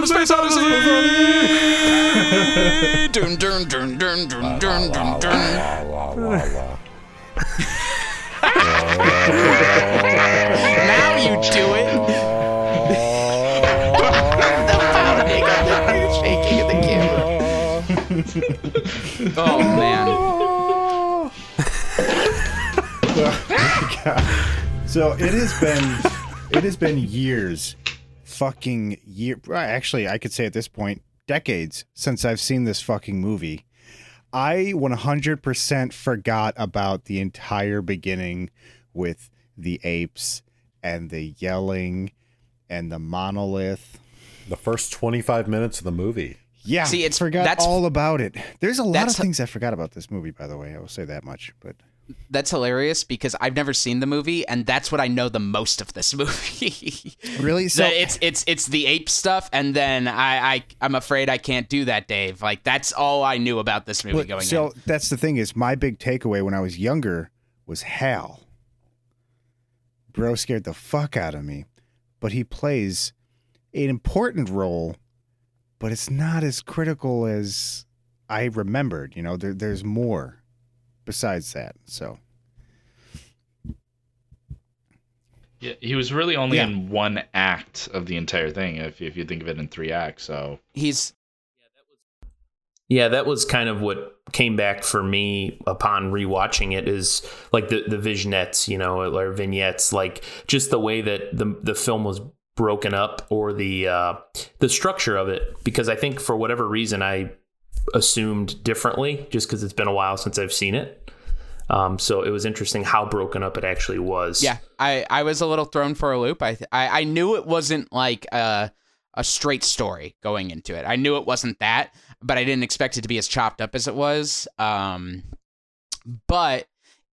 The Space Odyssey. (laughs) dun, dun, dun, dun, dun, dun, dun, dun. now you do it. the pounding of the shaking of the camera. Oh man. (laughs) So it has been it has been years, fucking year. Actually, I could say at this point, decades since I've seen this fucking movie. I 100% forgot about the entire beginning with the apes and the yelling and the monolith. The first 25 minutes of the movie. Yeah, See, it's- forgot that's- all about it. There's a lot of things I forgot about this movie, by the way. I will say that much. But That's hilarious because I've never seen the movie, and that's what I know the most of this (laughs) movie. really, so The- it's it's it's the ape stuff, and then I, I I'm afraid I can't do that, Dave. Like that's all I knew about this movie going so in. that's the thing is my big takeaway when I was younger was Hal. Bro scared the fuck out of me, but he plays an important role, but it's not as critical as I remembered. You know, there, there's more besides that. So Yeah, he was really only Yeah. in one act of the entire thing. If if you think of it in three acts, so He's Yeah, that was kind of what came back for me upon rewatching it is like the the vignettes, you know, or vignettes, like just the way that the the film was broken up or the uh, the structure of it. Because I think for whatever reason I assumed differently, just because it's been a while since I've seen it. Um, so it was interesting how broken up it actually was. yeah. I I was a little thrown for a loop. I I, I knew it wasn't like a a straight story going into it. I knew it wasn't that, but I didn't expect it to be as chopped up as it was. Um, but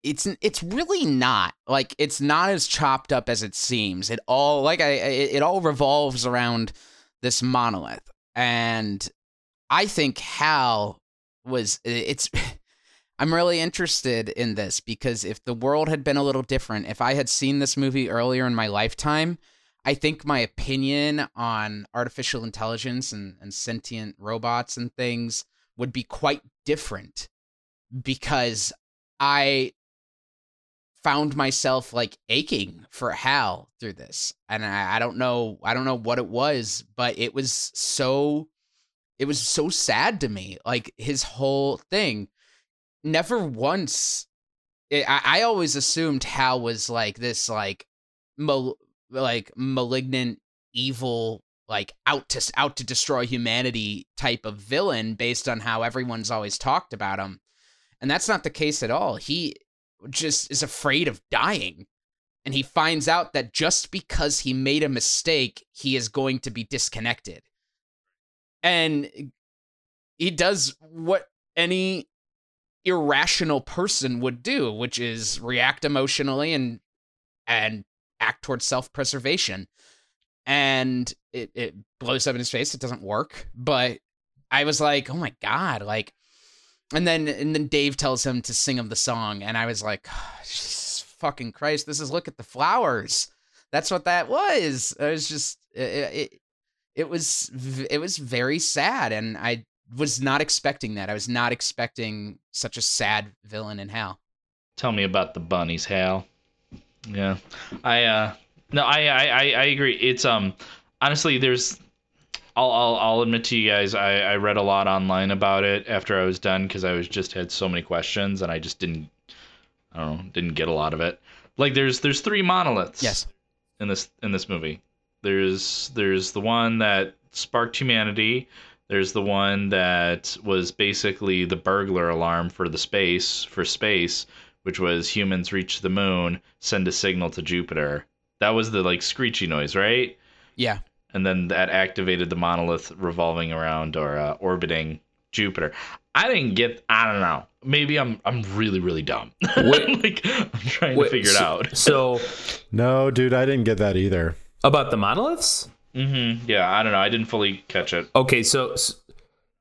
it's it's really not like it's not as chopped up as it seems. It all like I it all revolves around this monolith, and I think Hal was it's. (laughs) I'm really interested in this because if the world had been a little different, if I had seen this movie earlier in my lifetime, I think my opinion on artificial intelligence and, and sentient robots and things would be quite different because I found myself like aching for Hal through this. And I, I don't know I don't know what it was, but it was so it was so sad to me. Like his whole thing. Never once it, I, I always assumed Hal was like this like mal- like malignant evil like out to out to destroy humanity type of villain based on how everyone's always talked about him. And that's not the case at all. He just is afraid of dying. And he finds out that just because he made a mistake, he is going to be disconnected. And he does what any irrational person would do, which is react emotionally and and act towards self-preservation. And it, it blows up in his face. It doesn't work. But I was like, oh my God, like and then and then Dave tells him to sing him the song, and I was like, oh, (sighs) Jesus fucking Christ, this is look at the flowers. That's what that was. I was just it, it it was it was very sad, and I was not expecting that. I was not expecting such a sad villain in Hal. Tell me about the bunnies, Hal. Yeah, I uh no, I I I, I agree. It's um honestly there's I'll, I'll, I'll admit to you guys, I, I read a lot online about it after I was done because I was just had so many questions and I just didn't, I don't know, didn't get a lot of it. Like there's there's three monoliths. Yes. In this in this movie, there's there's the one that sparked humanity. There's the one that was basically the burglar alarm for the space for space, which was humans reach the moon, send a signal to Jupiter. That was the like screechy noise, right? Yeah and then that activated the monolith revolving around or uh, orbiting Jupiter. I didn't get. I don't know. Maybe I'm I'm really really dumb. Wait, (laughs) like I'm trying wait, to figure so, it out. So, (laughs) no, dude, I didn't get that either. About the monoliths? Mm-hmm. Yeah, I don't know. I didn't fully catch it. Okay, so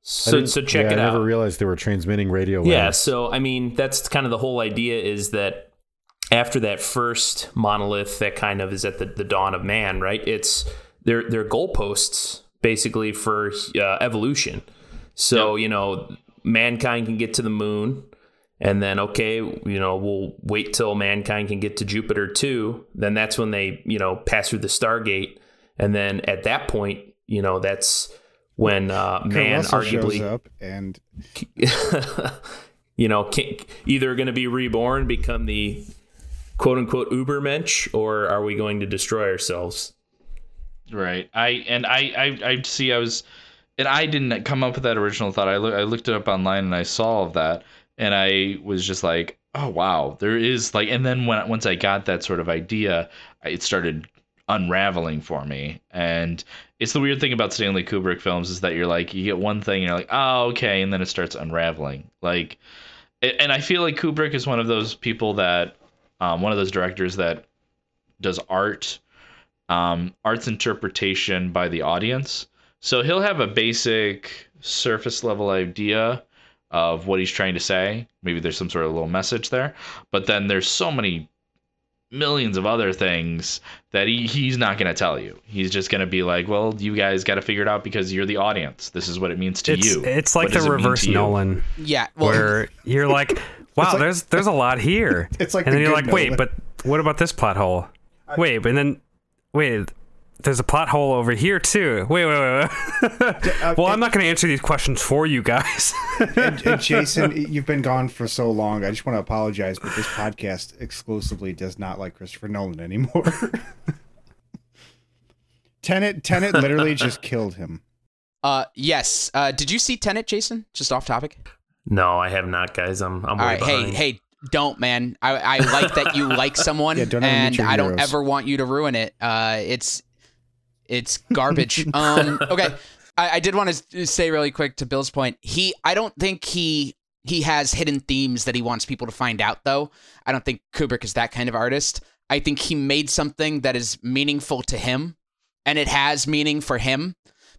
so so check yeah, it I out. I never realized they were transmitting radio waves. Yeah, so I mean that's kind of the whole idea is that after that first monolith that kind of is at the, the dawn of man, right? It's they're they're goalposts basically for uh, evolution. So yep. you know, mankind can get to the moon, and then okay, you know, we'll wait till mankind can get to Jupiter too. Then that's when they you know pass through the Stargate, and then at that point, you know, that's when uh, man Russell arguably shows up and (laughs) you know can, either going to be reborn, become the quote unquote Ubermensch, or are we going to destroy ourselves? Right. I and I, I I see. I was, and I didn't come up with that original thought. I look, I looked it up online and I saw all of that, and I was just like, oh wow, there is like. And then when once I got that sort of idea, it started unraveling for me. And it's the weird thing about Stanley Kubrick films is that you're like, you get one thing, and you're like, oh okay, and then it starts unraveling. Like, and I feel like Kubrick is one of those people that, um, one of those directors that does art um, art's interpretation by the audience. So he'll have a basic surface level idea of what he's trying to say. Maybe there's some sort of little message there, but then there's so many millions of other things that he, he's not going to tell you. He's just going to be like, "Well, you guys got to figure it out because you're the audience. This is what it means to it's, you." It's like what the reverse Nolan. Yeah, well, where you're like, (laughs) "Wow, like, there's there's a lot here." (laughs) It's like, and the then you're like, Nolan. "Wait, but what about this plot hole?" I, wait, and then wait, there's a plot hole over here too. Wait, wait, wait. wait. (laughs) well, I'm not going to answer these questions for you guys. and, and (laughs) Jason, you've been gone for so long. I just want to apologize, but this podcast exclusively does not like Christopher Nolan anymore. (laughs) Tenet, Tenet literally just killed him. Uh, yes. Uh, did you see Tenet, Jason? Just off topic. No, I have not, guys. I'm. I'm All right. Hey, hey, don't, man. I, I like that you like someone, Yeah, don't and I don't ever want you to ruin it. Uh, it's it's garbage. (laughs) um, okay. I, I did want to say really quick to Bill's point. He, I don't think he he has hidden themes that he wants people to find out. Though I don't think Kubrick is that kind of artist. I think he made something that is meaningful to him, and it has meaning for him.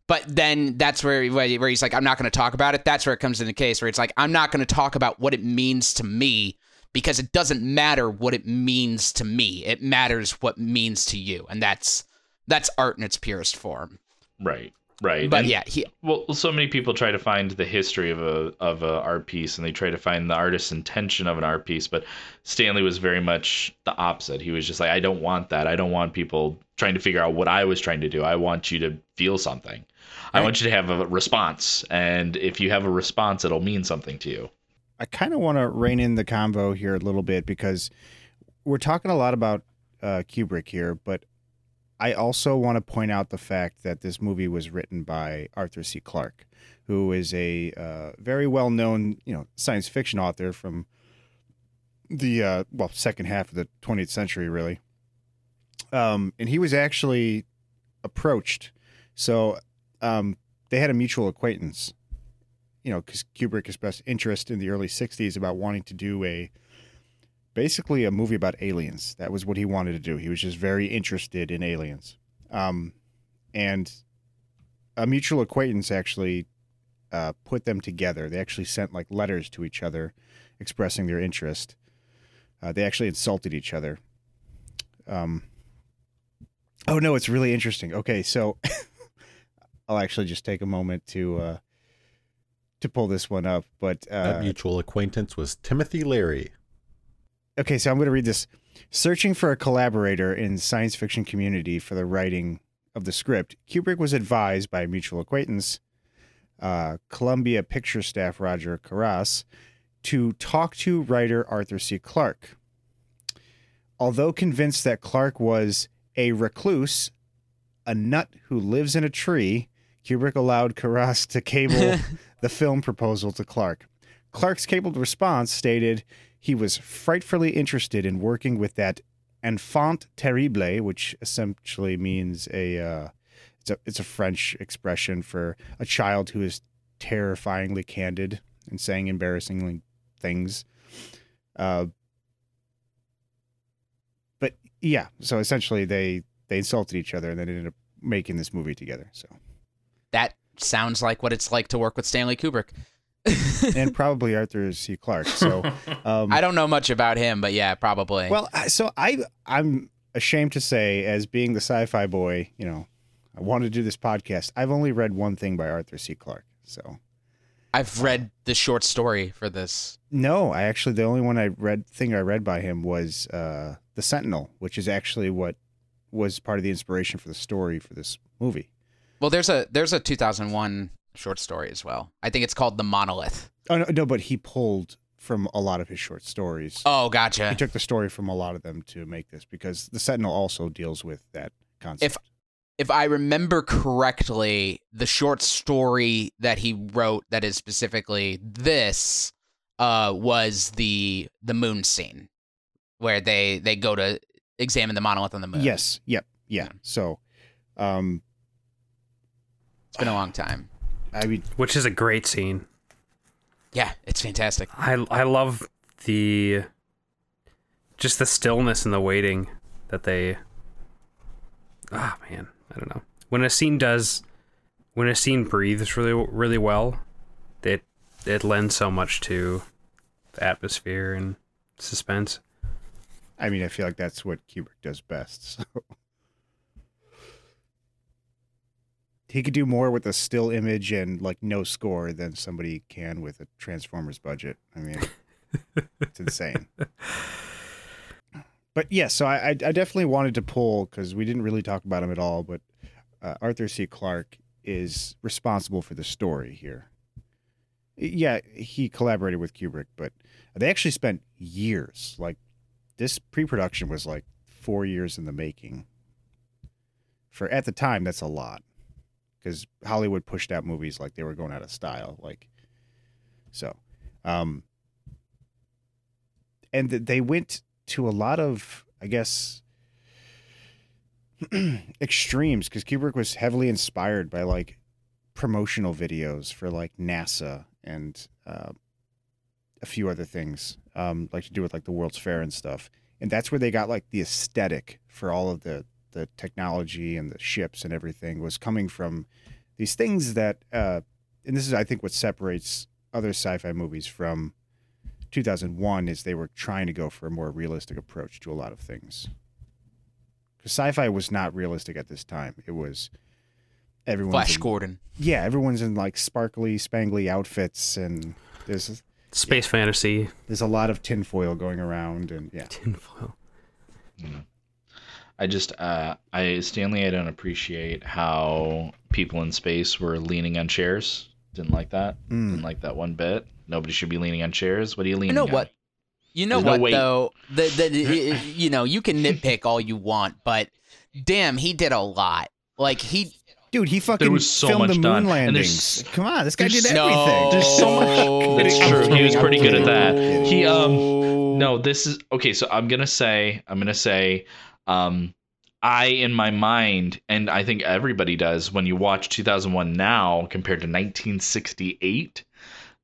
But then that's where where he's like, I'm not going to talk about it. That's where it comes into case where it's like, I'm not going to talk about what it means to me because it doesn't matter what it means to me. It matters what means to you, and that's that's art in its purest form. Right. Right. But and- yeah, he well, so many people try to find the history of a of a art piece, and they try to find the artist's intention of an art piece. But Stanley was very much the opposite. He was just like, I don't want that. I don't want people trying to figure out what I was trying to do. I want you to feel something. I want you to have a response, and if you have a response, it'll mean something to you. I kind of want to rein in the convo here a little bit because we're talking a lot about uh, Kubrick here, but I also want to point out the fact that this movie was written by Arthur C. Clarke, who is a uh, very well-known, you know, science fiction author from the uh, well second half of the 20th century, really. Um, and he was actually approached, so um, they had a mutual acquaintance you know, because Kubrick expressed interest in the early '60s about wanting to do a basically a movie about aliens. That was what he wanted to do. He was just very interested in aliens. Um, and a mutual acquaintance actually uh, put them together. They actually sent like letters to each other expressing their interest. Uh, they actually insulted each other. Um, oh no, it's really interesting. Okay, so (laughs) I'll actually just take a moment to uh, to pull this one up, but uh, that mutual acquaintance was Timothy Leary. Okay, so I'm going to read this. Searching for a collaborator in science fiction community for the writing of the script, Kubrick was advised by a mutual acquaintance, uh, Columbia Picture staff Roger Caras, to talk to writer Arthur C. Clarke. Although convinced that Clarke was a recluse, a nut who lives in a tree, Kubrick allowed Carras to cable (laughs) the film proposal to Clarke. Clarke's cabled response stated he was frightfully interested in working with that enfant terrible, which essentially means a uh, it's a it's a French expression for a child who is terrifyingly candid and saying embarrassingly things. Uh, but yeah, so essentially they they insulted each other and then ended up making this movie together. So that sounds like what it's like to work with Stanley Kubrick. (laughs) and probably Arthur C. Clarke. So (laughs) um, I don't know much about him, but yeah, probably. Well, so I I'm ashamed to say, as being the sci-fi boy, you know, I wanted to do this podcast. I've only read one thing by Arthur C. Clarke. So I've read the short story for this. no, I actually the only one I read thing I read by him was uh, the Sentinel, which is actually what was part of the inspiration for the story for this movie. Well, there's a there's a 2001 short story as well. I think it's called The Monolith. Oh no, no, but he pulled from a lot of his short stories. Oh, gotcha. He took the story from a lot of them to make this because the Sentinel also deals with that concept. If if I remember correctly, the short story that he wrote that is specifically this uh was the the moon scene where they they go to examine the monolith on the moon. Yes. Yep. Yeah. So, um, It's been a long time. I mean, which is a great scene. Yeah, it's fantastic. I I love the just the stillness and the waiting that they. Ah man, I don't know. When a scene does, when a scene breathes really really well, it it lends so much to the atmosphere and suspense. I mean, I feel like that's what Kubrick does best. (laughs) So he could do more with a still image and like no score than somebody can with a Transformers budget. I mean, it's insane. (laughs) But yeah, so I, I definitely wanted to pull because we didn't really talk about him at all. But uh, Arthur C. Clarke is responsible for the story here. Yeah, he collaborated with Kubrick, but they actually spent years. Like this pre-production was like four years in the making. For at the time, that's a lot because Hollywood pushed out movies like they were going out of style. Like so, um, and they went to a lot of, I guess, (clears throat) extremes because Kubrick was heavily inspired by like promotional videos for like NASA and uh, a few other things, um, like to do with like the World's Fair and stuff. And that's where they got like the aesthetic for all of the the technology and the ships and everything was coming from these things that, uh, and this is I think what separates other sci-fi movies from 2001 is they were trying to go for a more realistic approach to a lot of things. Because sci-fi was not realistic at this time. It was everyone's Flash in- Gordon. Yeah, everyone's in like sparkly, spangly outfits, and there's Space fantasy. there's a lot of tinfoil going around, and yeah, tinfoil. I just, uh, I Stanley, I don't appreciate how people in space were leaning on chairs. Didn't like that. Mm. Didn't like that one bit. Nobody should be leaning on chairs. What are you leaning? You leaning? know on? what? You know There's what weight. though? The, the, you know you can nitpick all you want, but damn, he did a lot. Like he, dude, he fucking was so filmed much the moon done, landings. Come on, this guy did so- everything. There's so much. (laughs) It's true. He was pretty good at that. He um no, this is okay. So I'm gonna say I'm gonna say um I in my mind, and I think everybody does when you watch 2001 now compared to 1968.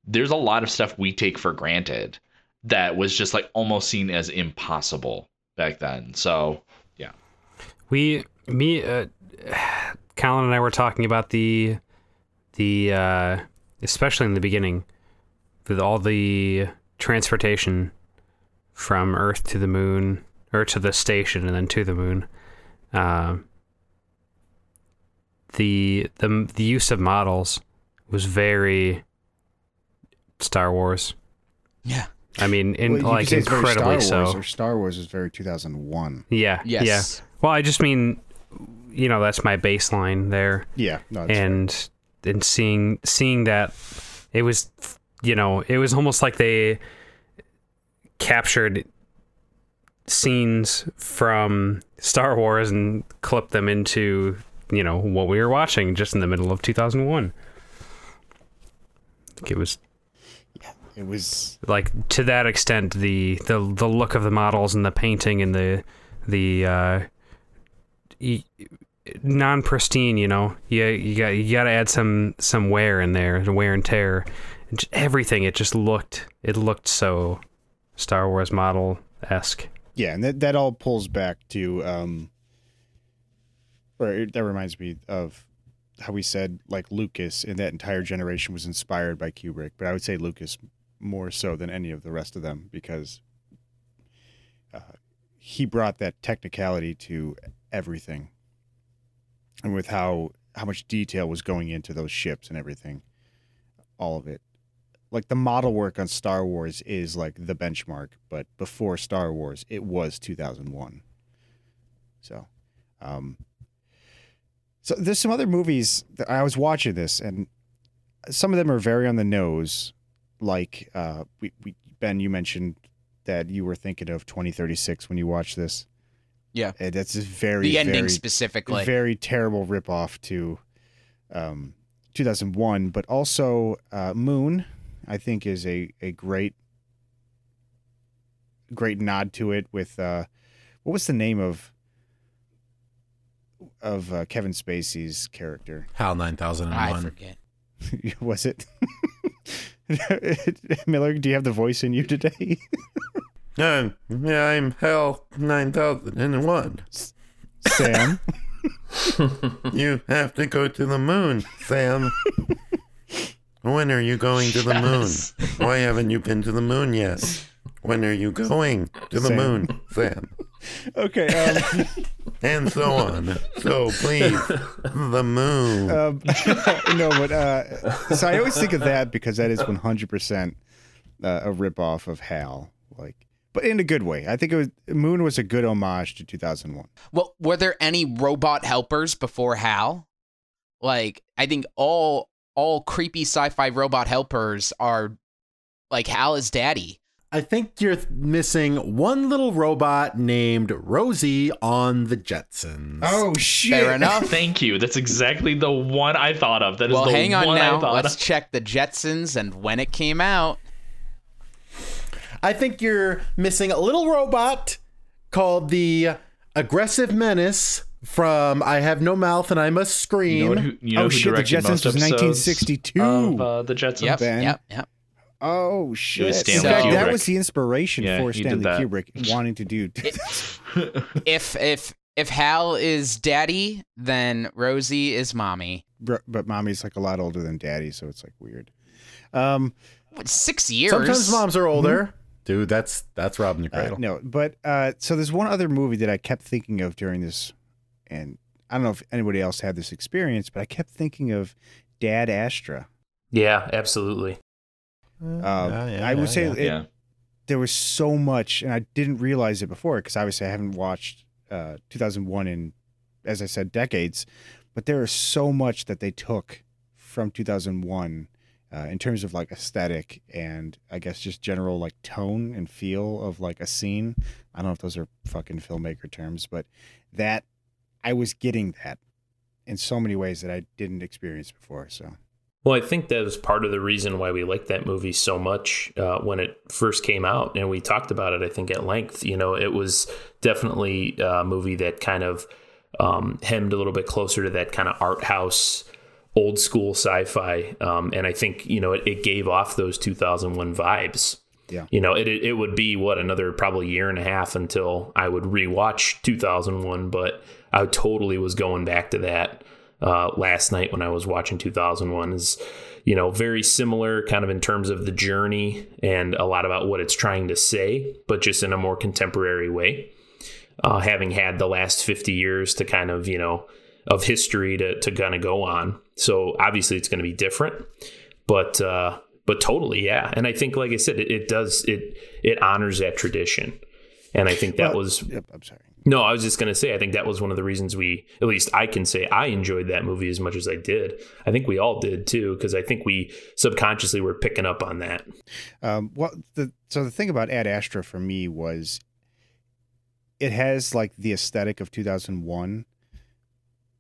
There's a lot of stuff we take for granted that was just like almost seen as impossible back then. So yeah, We, me, uh, Colin and I were talking about the, the, uh, especially in the beginning, with all the transportation from Earth to the moon, or to the station and then to the moon. Um, the the the use of models was very Star Wars. Yeah. I mean, in Well, like say it's incredibly Star Wars, so. Or Star Wars is very 2001. Yeah. Yes. Yeah. Well, I just mean, you know, that's my baseline there. Yeah, no, that's and and seeing seeing that, it was, you know, it was almost like they captured scenes from Star Wars and clip them into, you know, what we were watching just in the middle of 2001. It was yeah, It was like to that extent the the the look of the models and the painting and the the uh e- non pristine you know? You you got you got to add some some wear in there the wear and tear. And everything it just looked it looked so Star Wars model esque Yeah, and that that all pulls back to um or that reminds me of how we said like Lucas and that entire generation was inspired by Kubrick, but I would say Lucas more so than any of the rest of them because uh, he brought that technicality to everything, and with how how much detail was going into those ships and everything, all of it. Like the model work on Star Wars is like the benchmark, but before Star Wars, it was 2001. So, um, so there's some other movies that I was watching this, and some of them are very on the nose. Like uh, we, we Ben, you mentioned that you were thinking of 2036 when you watched this. Yeah. And that's a very The ending very- specifically. very terrible ripoff to um, 2001, but also uh, Moon. I think is a a great great nod to it with uh, what was the name of of uh, Kevin Spacey's character? HAL 9001. I forget. (laughs) was it? (laughs) Miller, do you have the voice in you today? (laughs) Uh, yeah, I'm HAL 9001. Sam. you have to go to the moon, Sam. When are you going to the moon? Why haven't you been to the moon yet? When are you going to the Sam. moon, Sam? okay. Um, (laughs) And so on. So please, the moon. um, (laughs) no, but uh, so I always think of that because that is 100% uh, a ripoff of Hal. Like, but in a good way. I think it was Moon was a good homage to 2001. Well, were there any robot helpers before Hal? Like, I think all all creepy sci-fi robot helpers are like Hal is daddy. I think you're missing one little robot named Rosie on the Jetsons. Oh shit! Fair enough. (laughs) Thank you. That's exactly the one I thought of. That is well, the hang on one I now. thought Let's of. check the Jetsons and when it came out. I think you're missing a little robot called the Aggressive Menace from I Have No Mouth and I Must Scream. You know, who, you know Oh, who shit, The directed Jetsons most was 1962. Of, uh, the Jetsons. Yep, Ben. yep, yep. Oh shit! In Stanley fact, that was the inspiration Yeah, for Stanley. Kubrick wanting to do. (laughs) If if if Hal is daddy, then Rosie is mommy. but but mommy's like a lot older than daddy, so it's like weird. Um, What, six years. Sometimes moms are older. Dude, that's that's robbing the uh, cradle. no, but uh, so there's one other movie that I kept thinking of during this, and I don't know if anybody else had this experience, but I kept thinking of Ad Astra. Yeah, absolutely. Um, yeah, I would yeah, say yeah. it, Yeah. there was so much, and I didn't realize it before because obviously I haven't watched uh, 2001 in, as I said, decades. But there is so much that they took from 2001 uh, in terms of like aesthetic and I guess just general like tone and feel of like a scene. I don't know if those are fucking filmmaker terms, but that I was getting that in so many ways that I didn't experience before. So Well, I think that was part of the reason why we liked that movie so much uh, when it first came out, and we talked about it. I think at length. You know, it was definitely a movie that kind of um, hemmed a little bit closer to that kind of art house, old school sci-fi, um, and I think you know it, it gave off those 2001 vibes. Yeah. You know, it it would be what another probably year and a half until I would rewatch 2001, but I totally was going back to that uh, last night when I was watching 2001 is, you know, very similar kind of in terms of the journey and a lot about what it's trying to say, but just in a more contemporary way. Uh, having had the last 50 years to kind of, you know, of history to, to kind of go on. So obviously it's going to be different, but, uh, but totally. Yeah. And I think, like I said, it, it does, it, it honors that tradition. And I think that Well, was, yep, I'm sorry. No, I was just going to say, I think that was one of the reasons we, at least I can say, I enjoyed that movie as much as I did. I think we all did too, because I think we subconsciously were picking up on that. Um, well, the so the thing about Ad Astra for me was it has like the aesthetic of 2001,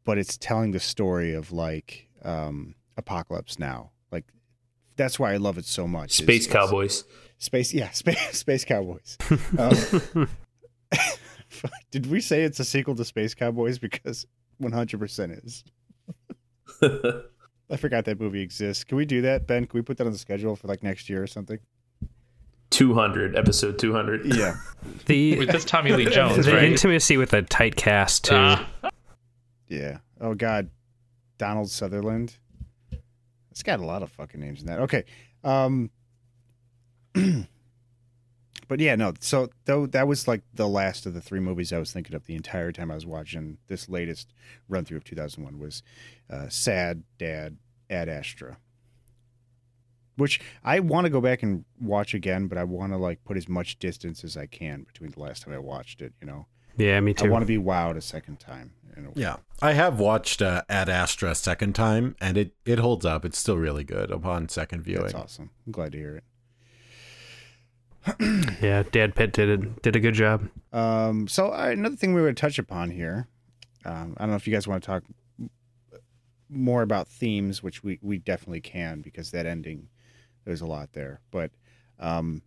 but it's telling the story of like um, Apocalypse Now. Like that's why I love it so much. Space Cowboys. Space, yeah, (laughs) space, space Cowboys. (laughs) Um, (laughs) (laughs) did we say it's a sequel to Space Cowboys? Because 100% is. (laughs) I forgot that movie exists. Can we do that, Ben? Can we put that on the schedule for like next year or something? 200, episode 200. Yeah. (laughs) The Wait, that's Tommy Lee Jones, the right? intimacy with a tight cast too. Ah. Yeah. Oh God, Donald Sutherland. It's got a lot of fucking names in that. Okay. Um (clears throat) But yeah, no. So though that was like the last of the three movies I was thinking of the entire time I was watching this latest run through of 2001 was uh, Sad Dad Ad Astra. Which I want to go back and watch again, but I want to like put as much distance as I can between the last time I watched it, you know. Yeah, me too. I want to be wowed a second time. You. Yeah, I have watched uh, Ad Astra a second time, and it it holds up. It's still really good upon second viewing. That's awesome. I'm glad to hear it. (clears throat) Yeah, Dad Pitt did a, did a good job. Um, so uh, another thing we would touch upon here, um, I don't know if you guys want to talk more about themes, which we, we definitely can because that ending, there's a lot there. But um,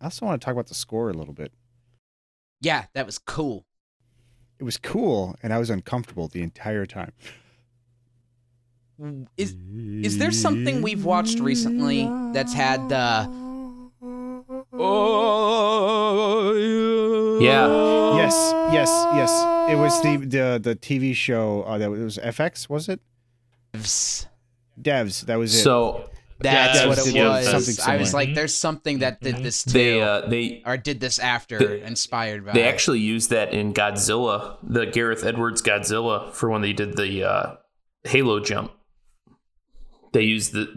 I also want to talk about the score a little bit. Yeah, that was cool. It was cool, and I was uncomfortable the entire time. Is is there something we've watched recently that's had the Yeah. Yes, yes, yes. It was the the the TV show uh, that was FX, was it? Devs. Devs. That was it. So That's Yeah, what it yeah, was. something I was like, there's something that did this too, they, uh, they, or did this after, the- inspired by. They actually used that in Godzilla, the Gareth Edwards Godzilla, for when they did the uh, Halo jump. They used the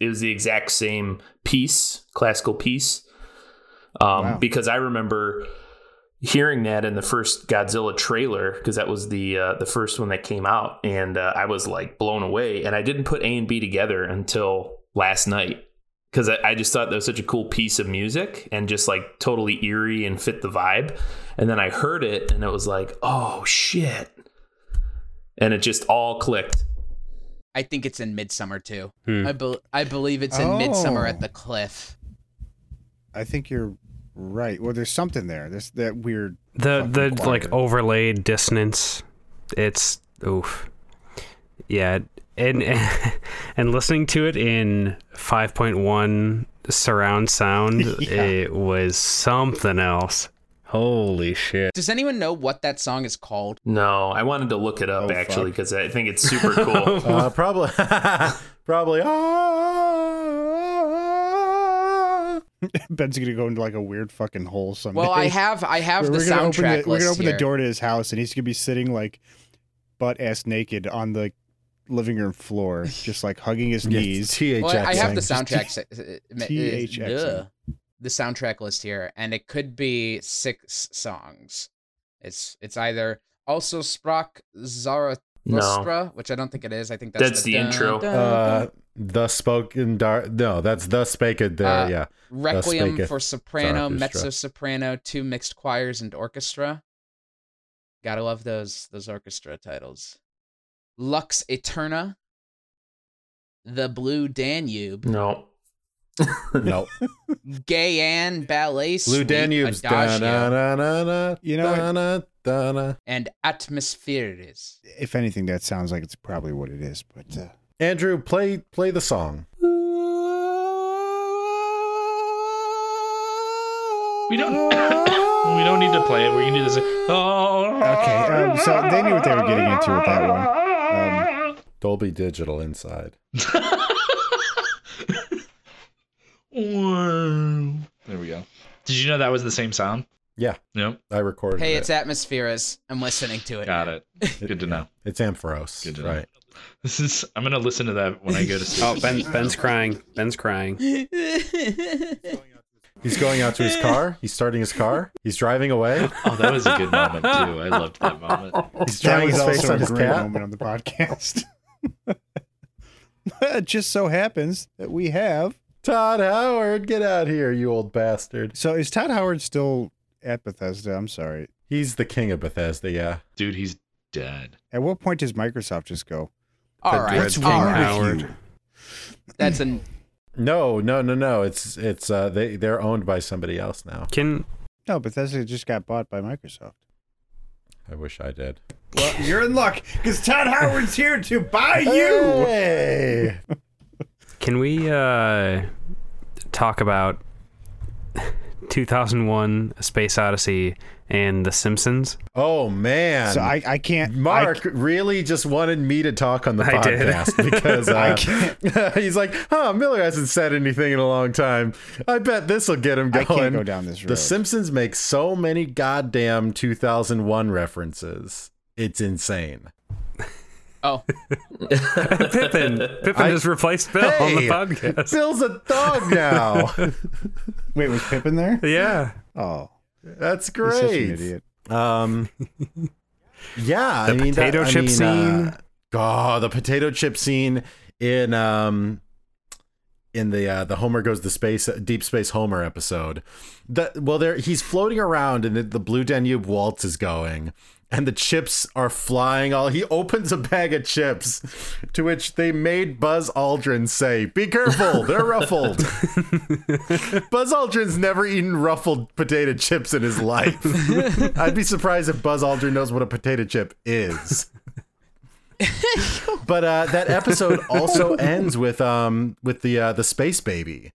it was the exact same piece, classical piece. Um, Wow. Because I remember hearing that in the first Godzilla trailer, because that was the uh, the first one that came out, and uh, I was like blown away. And I didn't put A and B together until last night because I, I just thought that was such a cool piece of music and just like totally eerie and fit the vibe. And then I heard it and it was like, oh shit. And it just all clicked. I think it's in Midsummer too. Hmm. I bel I believe it's in Midsummer Oh. at the cliff. I think you're right. Well, there's something there. There's that weird. The the choir. like overlaid dissonance. It's oof. Yeah, and (laughs) and listening to it in 5.1 surround sound, (laughs) Yeah. it was something else. Holy shit. Does anyone know what that song is called? No, I wanted to look it up Oh, actually because I think it's super cool. (laughs) Uh, probably, probably. (laughs) Ben's gonna go into like a weird fucking hole someday. Well, I have I have We're- the we're gonna soundtrack open the, list We're gonna open here. the door to his house, and he's gonna be sitting like butt ass naked on the living room floor, just like hugging his (laughs) Yeah, knees. THX. Well, I have the soundtrack. se- uh, uh, THX. the soundtrack list here, and it could be six songs. It's it's either also Sprach Zarathustra, which I don't think it is. I think that's, That's the intro. dun, Uh, dun. the spoken dark. No, that's the spaked there. Uh, yeah. Requiem Spaketh for soprano, mezzo soprano, two mixed choirs, and orchestra. Gotta love those those orchestra titles. Lux Aeterna, the Blue Danube, No. (laughs) No. Gayane Ballet Blue Suite, Danube's. You know and Atmospheres. If anything, that sounds like it's probably what it is. But uh, Andrew, play play the song. We don't. (laughs) we don't need to play it. We can do this. Oh. okay, um, so they knew what they were getting into with that one. Um, Dolby Digital inside. (laughs) There we go. Did you know that was the same sound? Yeah, Yep. I recorded Hey, it. it's Atmospheres. I'm listening to it. Got it. (laughs) Good to know. It's Ampharos. Good to know. right. This is. I'm gonna listen to that when I go to (laughs) sleep. Oh, Ben, Ben's crying. Ben's crying. (laughs) He's going out to his car. He's starting his car. He's driving away. Oh, that was a good moment too. I loved that moment. He's that drying was his face on his great cat. moment on the podcast. it just so happens that we have. Todd Howard, get out here, you old bastard. So is Todd Howard still at Bethesda? I'm sorry. He's the king of Bethesda, yeah. Dude, he's dead. At what point does Microsoft just go? All right, What's all wrong right. Howard? That's an No, no, no, no. It's it's uh they they're owned by somebody else now. Can No, Bethesda just got bought by Microsoft. I wish I did. Well, you're in luck because Todd Howard's here to buy you. Hey! Can we uh, talk about (laughs) 2001: A Space Odyssey and The Simpsons? Oh man. So I, I can't. Mark really just wanted me to talk on the I did. podcast (laughs) because I uh, can't. (laughs) he's like, "Huh, Miller hasn't said anything in a long time. I bet this will get him going." I can't go down this road. The Simpsons make so many goddamn 2001 references. It's insane. Oh (laughs) Pippin. Pippin I- just replaced Bill on the Hey! podcast. Bill's a dog now. (laughs) Wait, was Pippin there? Yeah. Oh, That's he's such an great. idiot. Um, (laughs) yeah, The I mean, that- potato I chip mean, scene. Uh, oh, the potato chip scene in um in the uh, the Homer goes to space deep space Homer episode. That well, there he's floating around and the, the blue Danube waltz is going. And the chips are flying all. He opens a bag of chips, to which they made Buzz Aldrin say, "Be careful, they're ruffled." (laughs) Buzz Aldrin's never eaten ruffled potato chips in his life. (laughs) I'd be surprised if Buzz Aldrin knows what a potato chip is. (laughs) but uh, that episode also (laughs) ends with um with the uh, the space baby.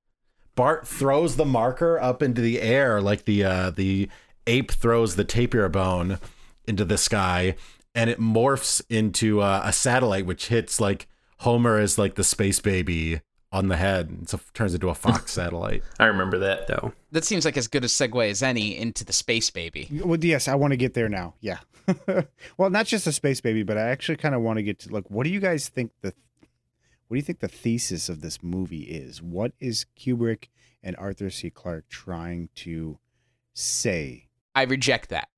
Bart throws the marker up into the air like the uh, the ape throws the tapir bone into the sky, and it morphs into uh, a satellite, which hits like Homer is like the space baby on the head, and so turns into a Fox (laughs) satellite. I remember that. Though. that seems like as good a segue as any into the space baby. Well, yes, I want to get there now. Yeah. (laughs) well, not just a space baby, but I actually kind of want to get to like, what do you guys think the, what do you think the thesis of this movie is? What is Kubrick and Arthur C. Clarke trying to say? I reject that.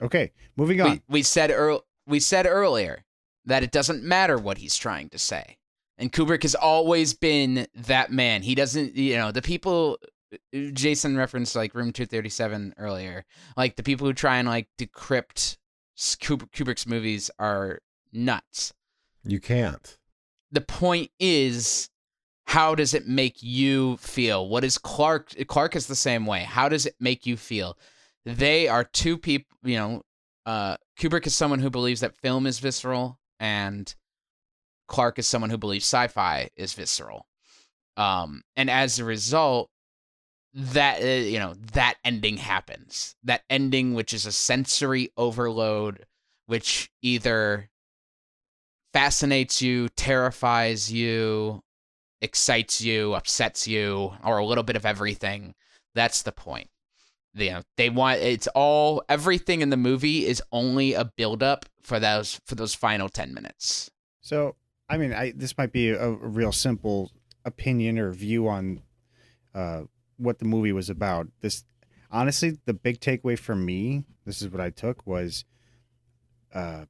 Okay, moving on. We, we said earl we said earlier that it doesn't matter what he's trying to say. And Kubrick has always been that man. He doesn't, you know, the people uh, Jason referenced like Room 237 earlier. Like the people who try and like decrypt Kubrick's movies are nuts. You can't. The point is how does it make you feel? What is Clarke Clarke is the same way. How does it make you feel? They are two people, you know, uh Kubrick is someone who believes that film is visceral and Clarke is someone who believes sci-fi is visceral. Um and as a result that uh, you know that ending happens. That ending which is a sensory overload which either fascinates you, terrifies you, excites you, upsets you, or a little bit of everything. That's the point. you know they want it's all everything in the movie is only a build up for those for those final 10 minutes So, I mean, I this might be a, a real simple opinion or view on uh, what the movie was about. This, honestly, the big takeaway for me, this is what I took was, uh,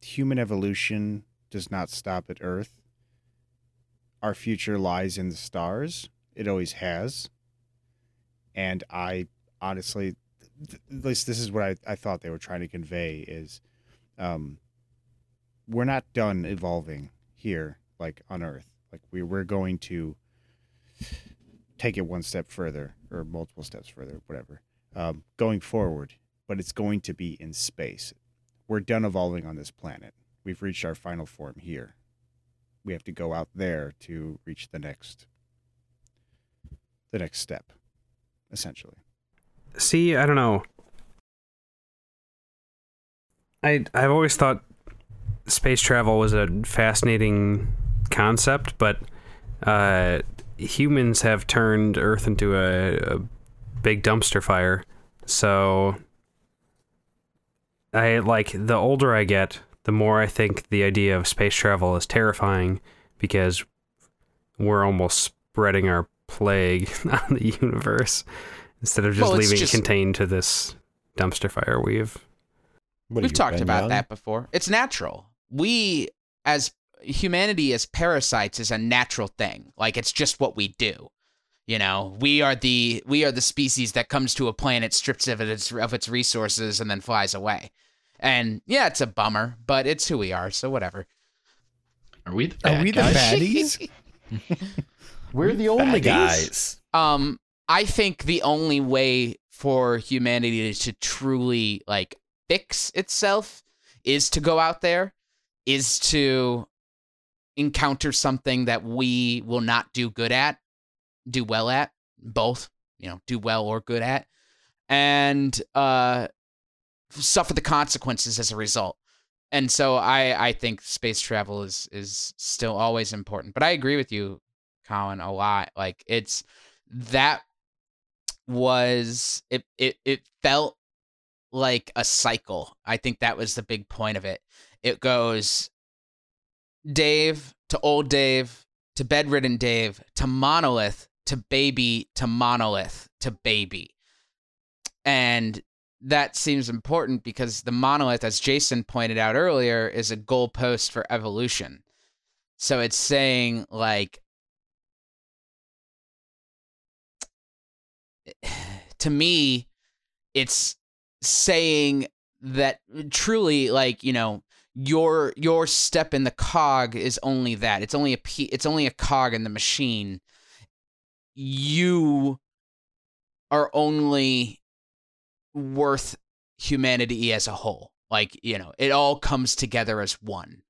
human evolution does not stop at Earth. Our future lies in the stars. It always has. And I honestly, th- at least this is what I, I thought they were trying to convey is, um, we're not done evolving here like on earth like we, we're going to take it one step further or multiple steps further whatever um, going forward but it's going to be in space. We're done evolving on this planet. We've reached our final form here. We have to go out there to reach the next the next step essentially. See, I don't know. I I've always thought space travel was a fascinating concept, but uh, humans have turned Earth into a, a big dumpster fire. So I like the older I get, the more I think the idea of space travel is terrifying because we're almost spreading our plague (laughs) on the universe instead of just Well, leaving just- it contained to this dumpster fire we've We've talked about that before. It's natural. We, as humanity, as parasites, is a natural thing. Like it's just what we do. You know, we are the we are the species that comes to a planet, strips of its of its resources, and then flies away. And yeah, it's a bummer, but it's who we are. So whatever. Are we the Are bad we the guys? baddies? (laughs) We're the only Baddies? guys. Um, I think the only way for humanity to truly like fix itself is to go out there, is to encounter something that we will not do good at, do well at, both, you know, do well or good at, and uh, suffer the consequences as a result. And so I, I think space travel is is still always important. But I agree with you, Colin, a lot. Like it's that was it it it felt like a cycle. I think that was the big point of it. It goes Dave to old Dave to bedridden Dave to monolith to baby to monolith to baby. And that seems important because the monolith, as Jason pointed out earlier, is a goalpost for evolution. So it's saying like (sighs) to me, it's saying that truly like, you know, your your step in the cog is only that. It's only a it's only a cog in the machine. You are only worth humanity as a whole. Like, you know, it all comes together as one.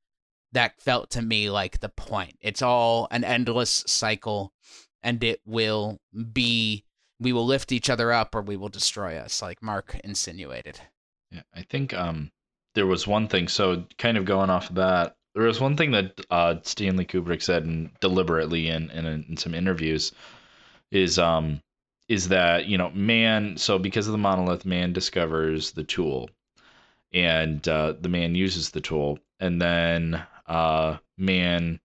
That felt to me like the point. It's all an endless cycle and it will be we will lift each other up or we will destroy us, like Mark insinuated. Yeah, I think um there was one thing. So kind of going off of that, there was one thing that uh, Stanley Kubrick said and deliberately in, in in some interviews is um is that you know man so because of the monolith man discovers the tool and uh, the man uses the tool and then uh, man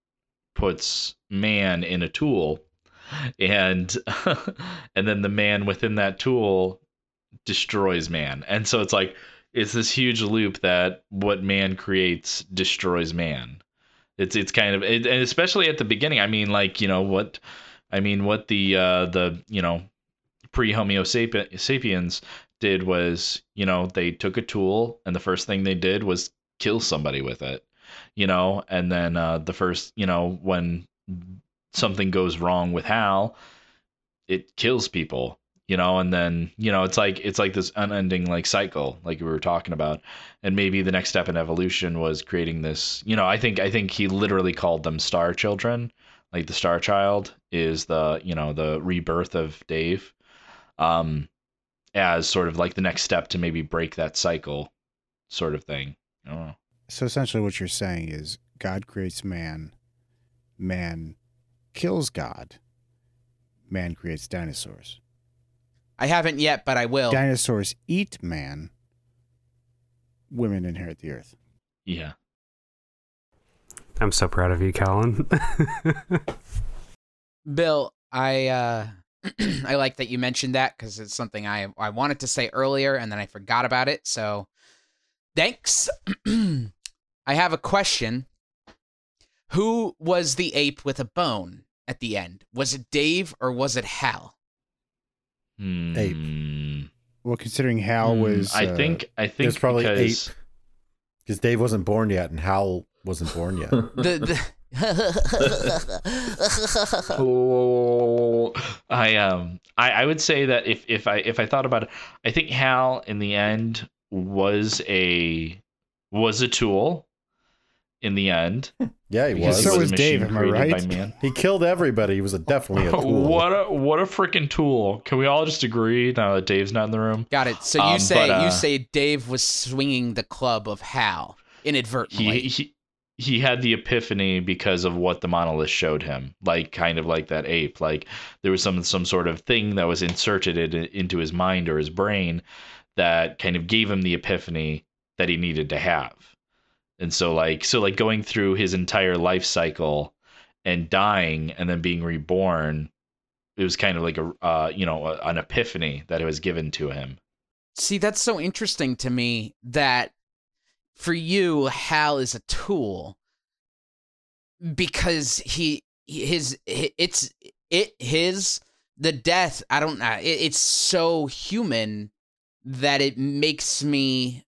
puts man in a tool and (laughs) and then the man within that tool destroys man and so it's like it's this huge loop that what man creates destroys man. It's it's kind of it, and especially at the beginning i mean like you know what i mean what the uh the you know pre homo sapi- sapiens did was you know they took a tool and the first thing they did was kill somebody with it you know? And then uh the first you know when something goes wrong with hal it kills people you know and then you know it's like it's like this unending like cycle like we were talking about and maybe the next step in evolution was creating this you know i think i think he literally called them star children like the star child is the you know the rebirth of dave um as sort of like the next step to maybe break that cycle sort of thing. So essentially, what you're saying is God creates man, man kills God, man creates dinosaurs. I haven't yet, but I will. Dinosaurs eat man. Women inherit the earth. Yeah. I'm so proud of you, Colin. (laughs) Bill, I uh (clears throat) I like that you mentioned that because it's something I I wanted to say earlier and then I forgot about it. So thanks. (clears throat) I have a question. Who was the ape with a bone at the end? Was it Dave or was it Hal? Ape. Well, considering Hal Hmm, was, I uh, think I think It's probably because, ape because Dave wasn't born yet and Hal wasn't born yet. (laughs) The, the Oh, (laughs) I um I, I would say that if if I if I thought about it, I think Hal in the end was a was a tool in the end. Yeah, he was. he So a was Dave, machine am I right? by man. He killed everybody. He was a, definitely a (laughs) tool. What a what a freaking tool! Can we all just agree now that Dave's not in the room? Got it. So you Um, say but, uh, you say Dave was swinging the club of Hal inadvertently. he he he had the epiphany because of what the monolith showed him like kind of like that ape like there was some some sort of thing that was inserted in, into his mind or his brain that kind of gave him the epiphany that he needed to have and so like so like going through his entire life cycle and dying and then being reborn it was kind of like a uh, you know an epiphany that it was given to him See, that's so interesting to me that for you, Hal is a tool because he his it's it his the death. I don't know. It, it's so human that it makes me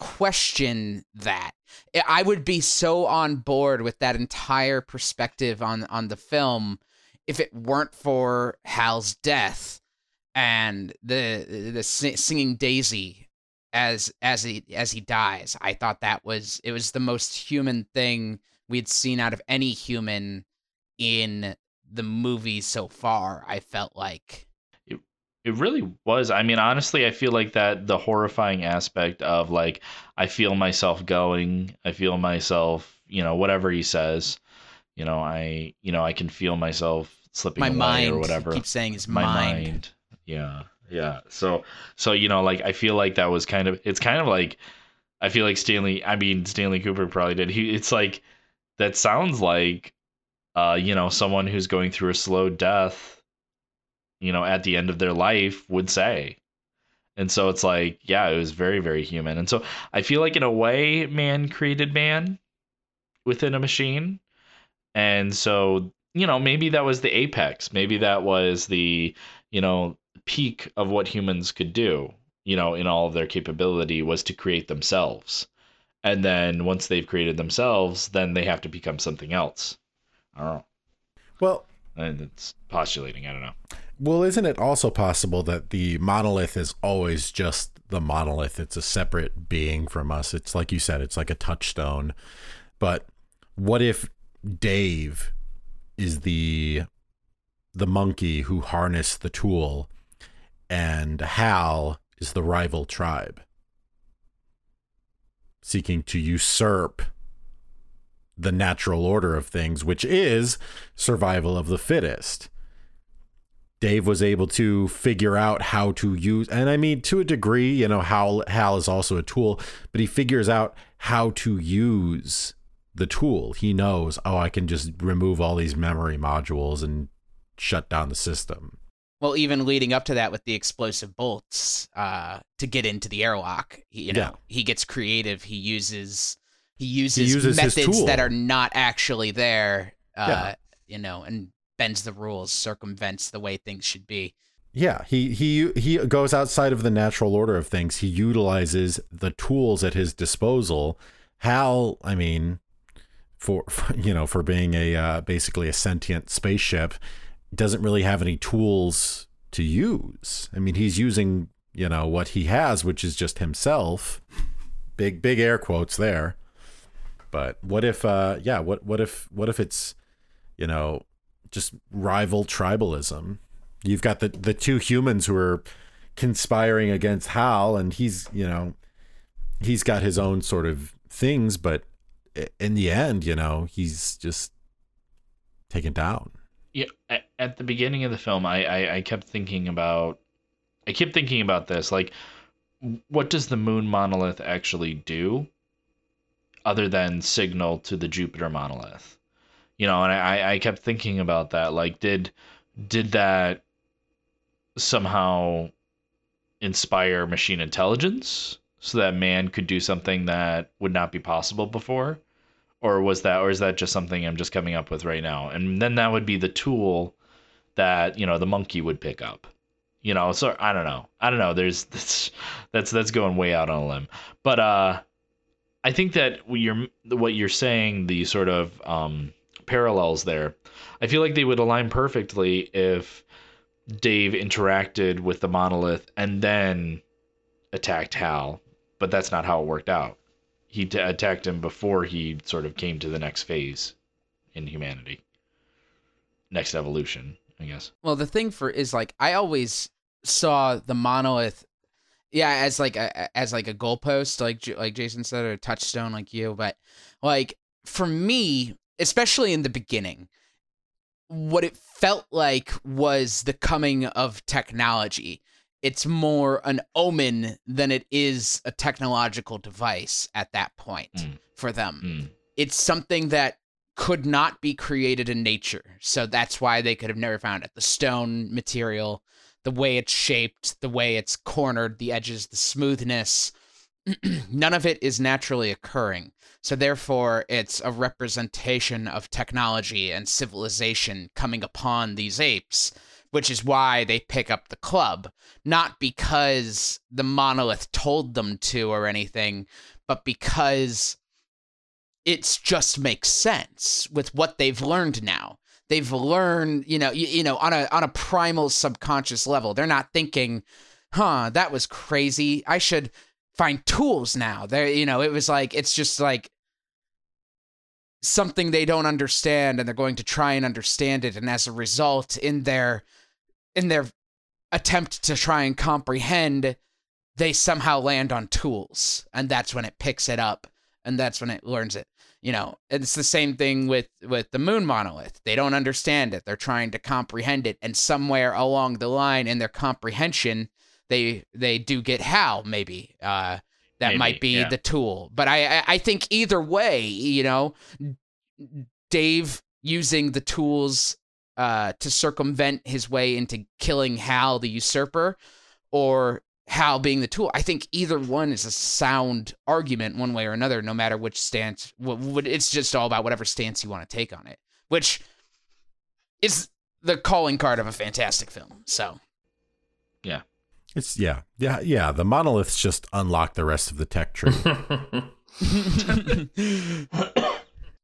question that. I- would be so on board with that entire perspective on on the film if it weren't for Hal's death and the the singing Daisy as as he as he dies. I thought that was it was the most human thing we'd seen out of any human in the movie so far. I felt like It really was. I mean, honestly, I feel like that the horrifying aspect of like I feel myself going, I feel myself, you know, whatever he says, you know, I, you know, I can feel myself slipping My away mind, or whatever. keeps saying his my mind. Yeah, yeah. So, so you know, like I feel like that was kind of. It's kind of like I feel like Stanley. I mean, Stanley Kubrick probably did. He. It's like that sounds like, uh, you know, someone who's going through a slow death you know, at the end of their life would say. And so it's like, yeah, it was very, very human. And so I feel like in a way, man created man within a machine. And so, you know, maybe that was the apex. Maybe that was the, you know, peak of what humans could do, you know, in all of their capability was to create themselves. And then once they've created themselves, then they have to become something else. I don't know. Well, and it's postulating. I don't know. Well, isn't it also possible that the monolith is always just the monolith? It's a separate being from us. It's like you said, it's like a touchstone. But what if Dave is the the monkey who harnessed the tool and Hal is the rival tribe seeking to usurp the natural order of things, which is survival of the fittest. Dave was able to figure out how to use, and I mean, to a degree, you know, Hal, Hal is also a tool, but he figures out how to use the tool. He knows, oh, I can just remove all these memory modules and shut down the system. Well, even leading up to that with the explosive bolts uh, to get into the airlock, you know, Yeah. he gets creative. He uses he uses, uses methods that are not actually there. Uh, Yeah. You know, and bends the rules, circumvents the way things should be. Yeah, he he he goes outside of the natural order of things. He utilizes the tools at his disposal. Hal, I mean, for, for you know, for being a uh, basically a sentient spaceship, doesn't really have any tools to use. I mean, he's using you know what he has, which is just himself. Big big air quotes there. But what if uh yeah, what what if what if it's you know just rival tribalism? You've got the the two humans who are conspiring against Hal and he's, you know, he's got his own sort of things, but in the end, you know, he's just taken down. Yeah, at, the beginning of the film, I, I I kept thinking about I keep thinking about this. Like, what does the moon monolith actually do, other than signal to the Jupiter monolith? You know, and I I kept thinking about that. Like, did did that somehow inspire machine intelligence so that man could do something that would not be possible before? Or was that or is that just something I'm just coming up with right now? And then that would be the tool that, you know, the monkey would pick up. You know, so I don't know. I don't know. There's that's (laughs) that's that's going way out on a limb. But uh I think that what you're what you're saying, the sort of um parallels there, I feel like they would align perfectly if Dave interacted with the monolith and then attacked Hal, but that's not how it worked out. He t- attacked him before he sort of came to the next phase in humanity. Next evolution, I guess. Well, the thing for is like I always saw the monolith, yeah, as like a as like a goalpost, like like Jason said, or a touchstone, like you. But like for me, especially in the beginning, what it felt like was the coming of technology. It's more an omen than it is a technological device at that point mm. for them. Mm. It's something that could not be created in nature. So that's why they could have never found it. The stone material, the way it's shaped, the way it's cornered, the edges, the smoothness, (clears throat) none of it is naturally occurring. So therefore, it's a representation of technology and civilization coming upon these apes, which is why they pick up the club, not because the monolith told them to or anything, but because it just makes sense with what they've learned now. They've learned, you know, you, you know, on a on a primal subconscious level. They're not thinking, "Huh, that was crazy. I should find tools now." There, you know, it was like it's just like something they don't understand and they're going to try and understand it and as a result in their in their attempt to try and comprehend they somehow land on tools and that's when it picks it up and that's when it learns it you know it's the same thing with with the moon monolith. They don't understand it. They're trying to comprehend it. And somewhere along the line in their comprehension they they do get hal maybe uh that Maybe, might be yeah. the tool. But I, I i think either way you know dave using the tools uh to circumvent his way into killing hal the usurper or Hal being the tool. I think either one is a sound argument, one way or another, no matter which stance. wh- wh- It's just all about whatever stance you want to take on it, which is the calling card of a fantastic film. So, yeah, It's yeah, yeah, yeah. The monoliths just unlock the rest of the tech tree. (laughs) (laughs)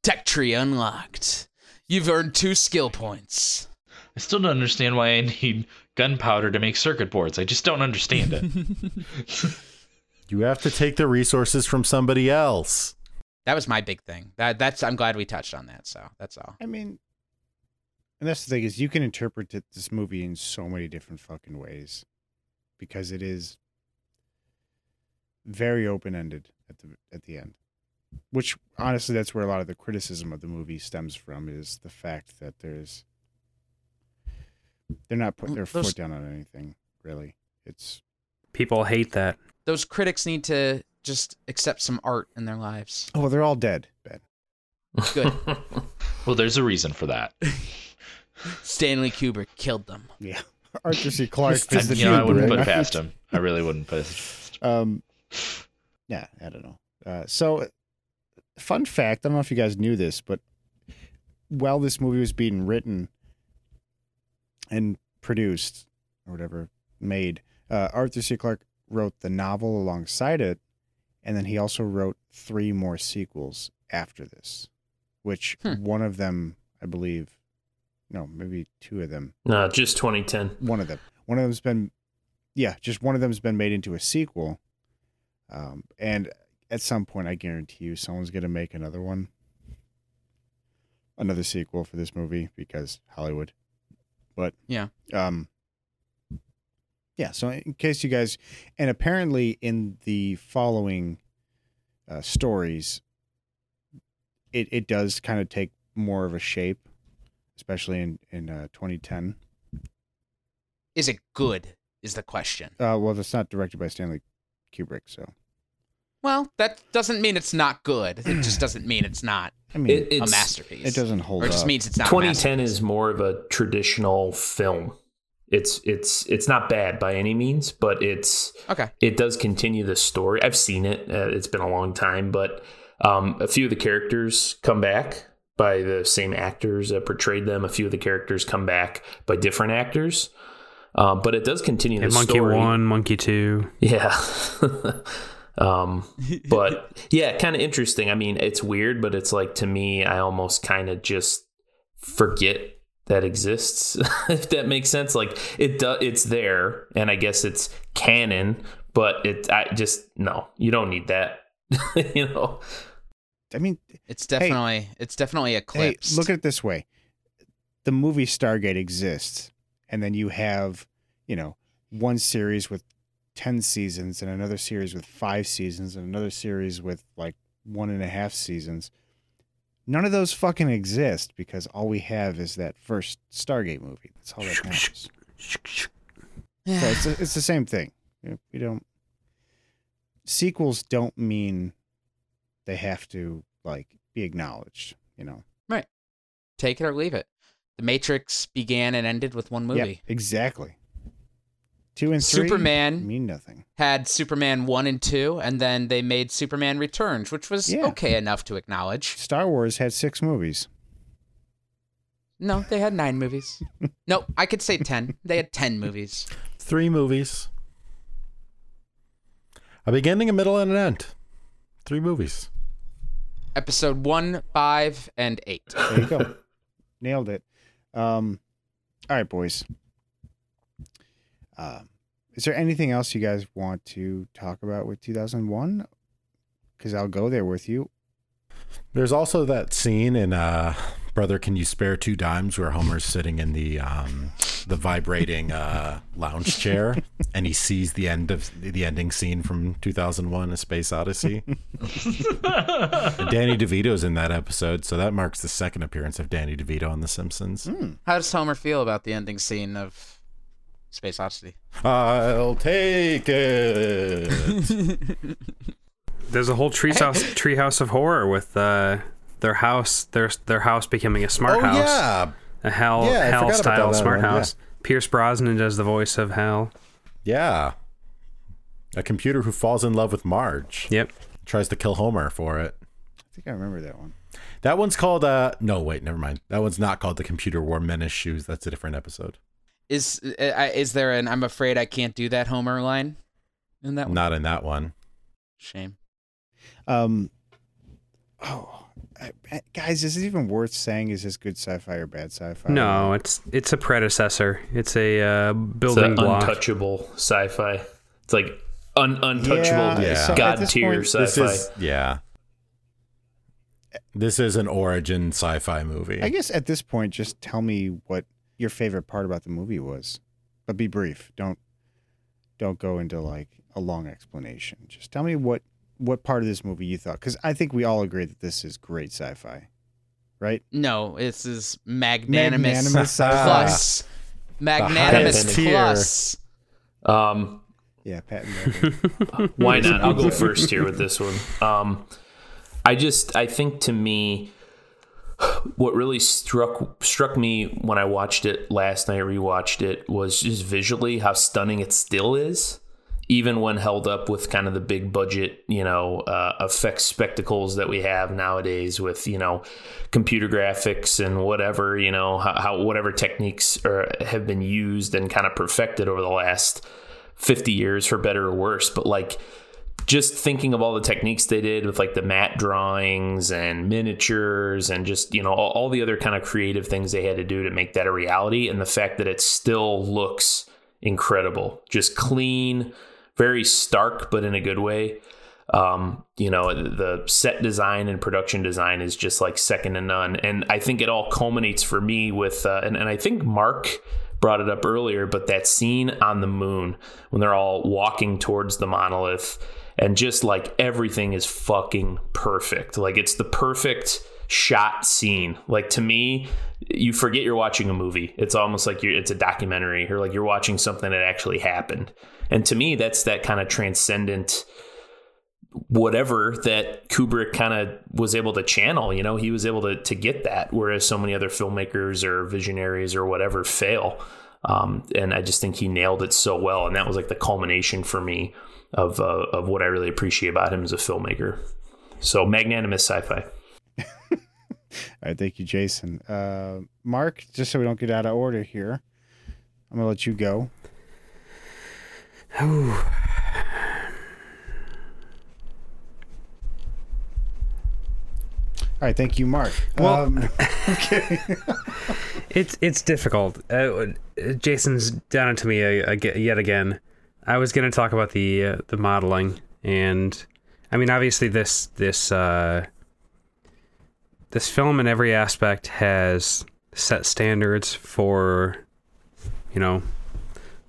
tech tree unlocked. You've earned two skill points. I still don't understand why I need gunpowder to make circuit boards. I just don't understand it. (laughs) you have to take the resources from somebody else. That was my big thing. That that's. I'm glad we touched on that. So that's all. I mean, and that's the thing is you can interpret this movie in so many different fucking ways because it is very open ended at the at the end. Which honestly, that's where a lot of the criticism of the movie stems from is the fact that there's they're not putting their Those- foot down on anything really. It's People hate that. Those critics need to just accept some art in their lives. oh, they're all dead, Ben. Good. (laughs) well, there's a reason for that. (laughs) Stanley Kubrick killed them. Yeah. (laughs) Arthur C. Clarke I, is the you know, I dude, wouldn't put it past him. I really wouldn't put it. Um, yeah, I don't know. Uh, so, fun fact: I don't know if you guys knew this, but while this movie was being written and produced, or whatever, made, uh, Arthur C. Clarke wrote the novel alongside it, and then he also wrote three more sequels after this, which one of them, I believe, no, maybe two of them, No, just 2010. one of them. One of them's been, yeah, just one of them's been made into a sequel. Um, and at some point, I guarantee you, someone's gonna make another one, another sequel for this movie because Hollywood. But Yeah. um, yeah. So in case you guys, and apparently in the following uh, stories, it it does kind of take more of a shape, especially in in uh, 2010. Is it good? is the question. Uh, well, that's not directed by Stanley Kubrick, so Well, that doesn't mean it's not good. It just doesn't mean it's not I mean, It- a masterpiece. it doesn't hold Or it just up. means it's not. a 2010 is more of a traditional film. It's it's it's not bad by any means, but it's Okay. It does continue the story. I've seen it. Uh, it's been a long time, but um, a few of the characters come back by the same actors that portrayed them. A few of the characters come back by different actors. Um, but it does continue the And Monkey story. One, Monkey Two. Yeah. (laughs) um, (laughs) but yeah, kind of interesting. I mean, it's weird, but it's like to me, I almost kind of just forget that exists. (laughs) if that makes sense, like it does. It's there, and I guess it's canon, but it. I just no, you don't need that. (laughs) you know. I mean, It's definitely it's definitely hey, eclipsed. look at it this way: the movie Stargate exists, and then you have, you know, one series with ten seasons, and another series with five seasons, and another series with like one and a half seasons. None of those fucking exist because all we have is that first Stargate movie. That's all that matters. So it's it's the same thing. We don't sequels don't mean they have to like be acknowledged. You know. right. Take it or leave it. The Matrix began and ended with one Yeah, movie. exactly. Two and three Superman mean nothing. had Superman 1 and 2 and then they made Superman Returns, which was Yeah. okay enough to acknowledge. Star Wars had six movies. No, they had 9 movies. (laughs) no, I could say 10. They had 10 movies. Three movies. A beginning, a middle, and an end. Three movies. Episode 1, 5 and 8. There you go. Nailed it. Um, all right, boys. Um, is there anything else you guys want to talk about with 2001? Because I'll go there with you. There's also that scene in uh, Brother, Can You Spare Two Dimes where Homer's sitting in the um, the vibrating uh, lounge chair and he sees the end of the ending scene from 2001: A Space Odyssey. (laughs) Danny DeVito's in that episode, so that marks the second appearance of Danny DeVito on The Simpsons. How does Homer feel about the ending scene of Space Odyssey? I'll take it. (laughs) There's a whole treehouse (laughs) treehouse of horror with uh, their house their their house becoming a smart Oh, house. yeah. A hell Yeah, I Hal forgot about style smart one, yeah. house. Pierce Brosnan does the voice of Hal. Yeah. A computer who falls in love with Marge. Yep. Tries to kill Homer for it. I think I remember that one. That one's called uh no wait, never mind. That one's not called the computer wore menace shoes. That's a different episode. Is uh, is there an I'm afraid I can't do that Homer line in that one? Not in that one. Shame. Um, oh, I- I- guys, is it even worth saying? Is this good sci-fi or bad sci-fi? No, it's it's a predecessor. It's a uh, It's building an block. untouchable sci-fi. It's like un- untouchable Yeah, Yeah. so god this tier point- sci-fi. This is yeah. This is an origin sci-fi movie. I guess at this point, just tell me what your favorite part about the movie was, but be brief. Don't don't go into like a long explanation. Just tell me what what part of this movie you thought, because I think we all agree that this is great sci-fi, right? No, this is magnanimous, Magnanimous plus. Magnanimous plus. um, Yeah, Pat. (laughs) Why not? I'll go first here with this one. Um, I just I think to me, what really struck struck me when I watched it last night, rewatched it, was just visually how stunning it still is, even when held up with kind of the big budget, you know, uh, effects spectacles that we have nowadays with you know computer graphics and whatever you know how, how whatever techniques are, have been used and kind of perfected over the last 50 years for better or worse. But like just thinking of all the techniques they did with like the matte drawings and miniatures and just you know all, all the other kind of creative things they had to do to make that a reality and the fact that it still looks incredible. Just clean very stark but in a good way. Um, you know the set design and production design is just like second to none. And i think it all culminates for me with uh, and, and i think mark brought it up earlier but that scene on the moon when they're all walking towards the monolith and just like everything is fucking perfect like it's the perfect shot scene. Like to me, you forget you're watching a movie. It's almost like it's a documentary or like you're watching something that actually happened. And to me, that's that kind of transcendent whatever that Kubrick kind of was able to channel. You know, he was able to to get that, whereas so many other filmmakers or visionaries or whatever fail. Um, and I just think he nailed it so well, and that was like the culmination for me of uh, of what I really appreciate about him as a filmmaker. So magnanimous sci-fi. (laughs) All right, thank you, Jason. Uh, Mark, just so we don't get out of order here, I'm gonna let you go. All right, thank you, Mark. Well, Um, (laughs) okay. it's it's difficult. Uh, Jason's done it to me uh, yet again. I was going to talk about the uh, the modeling, and I mean, obviously this this uh, this film in every aspect has set standards for you know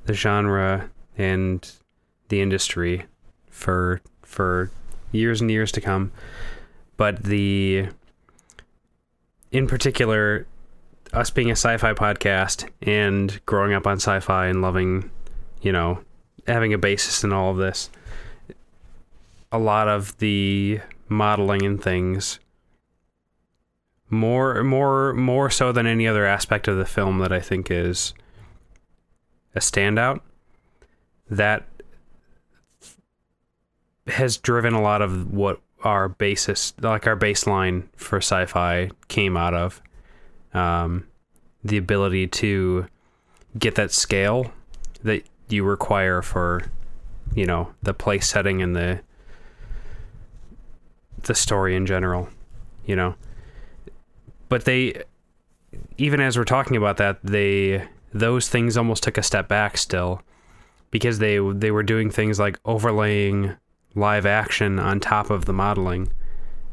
the genre and the industry for for years and years to come. But the in particular us being a sci-fi podcast and growing up on sci-fi and loving, you know, having a basis in all of this, a lot of the modeling and things more more more so than any other aspect of the film that I think is a standout that has driven a lot of what our basis like our baseline for sci-fi came out of. Um, the ability to get that scale that you require for you know the place setting and the the story in general you know but they even as we're talking about that they those things almost took a step back still because they they were doing things like overlaying live action on top of the modeling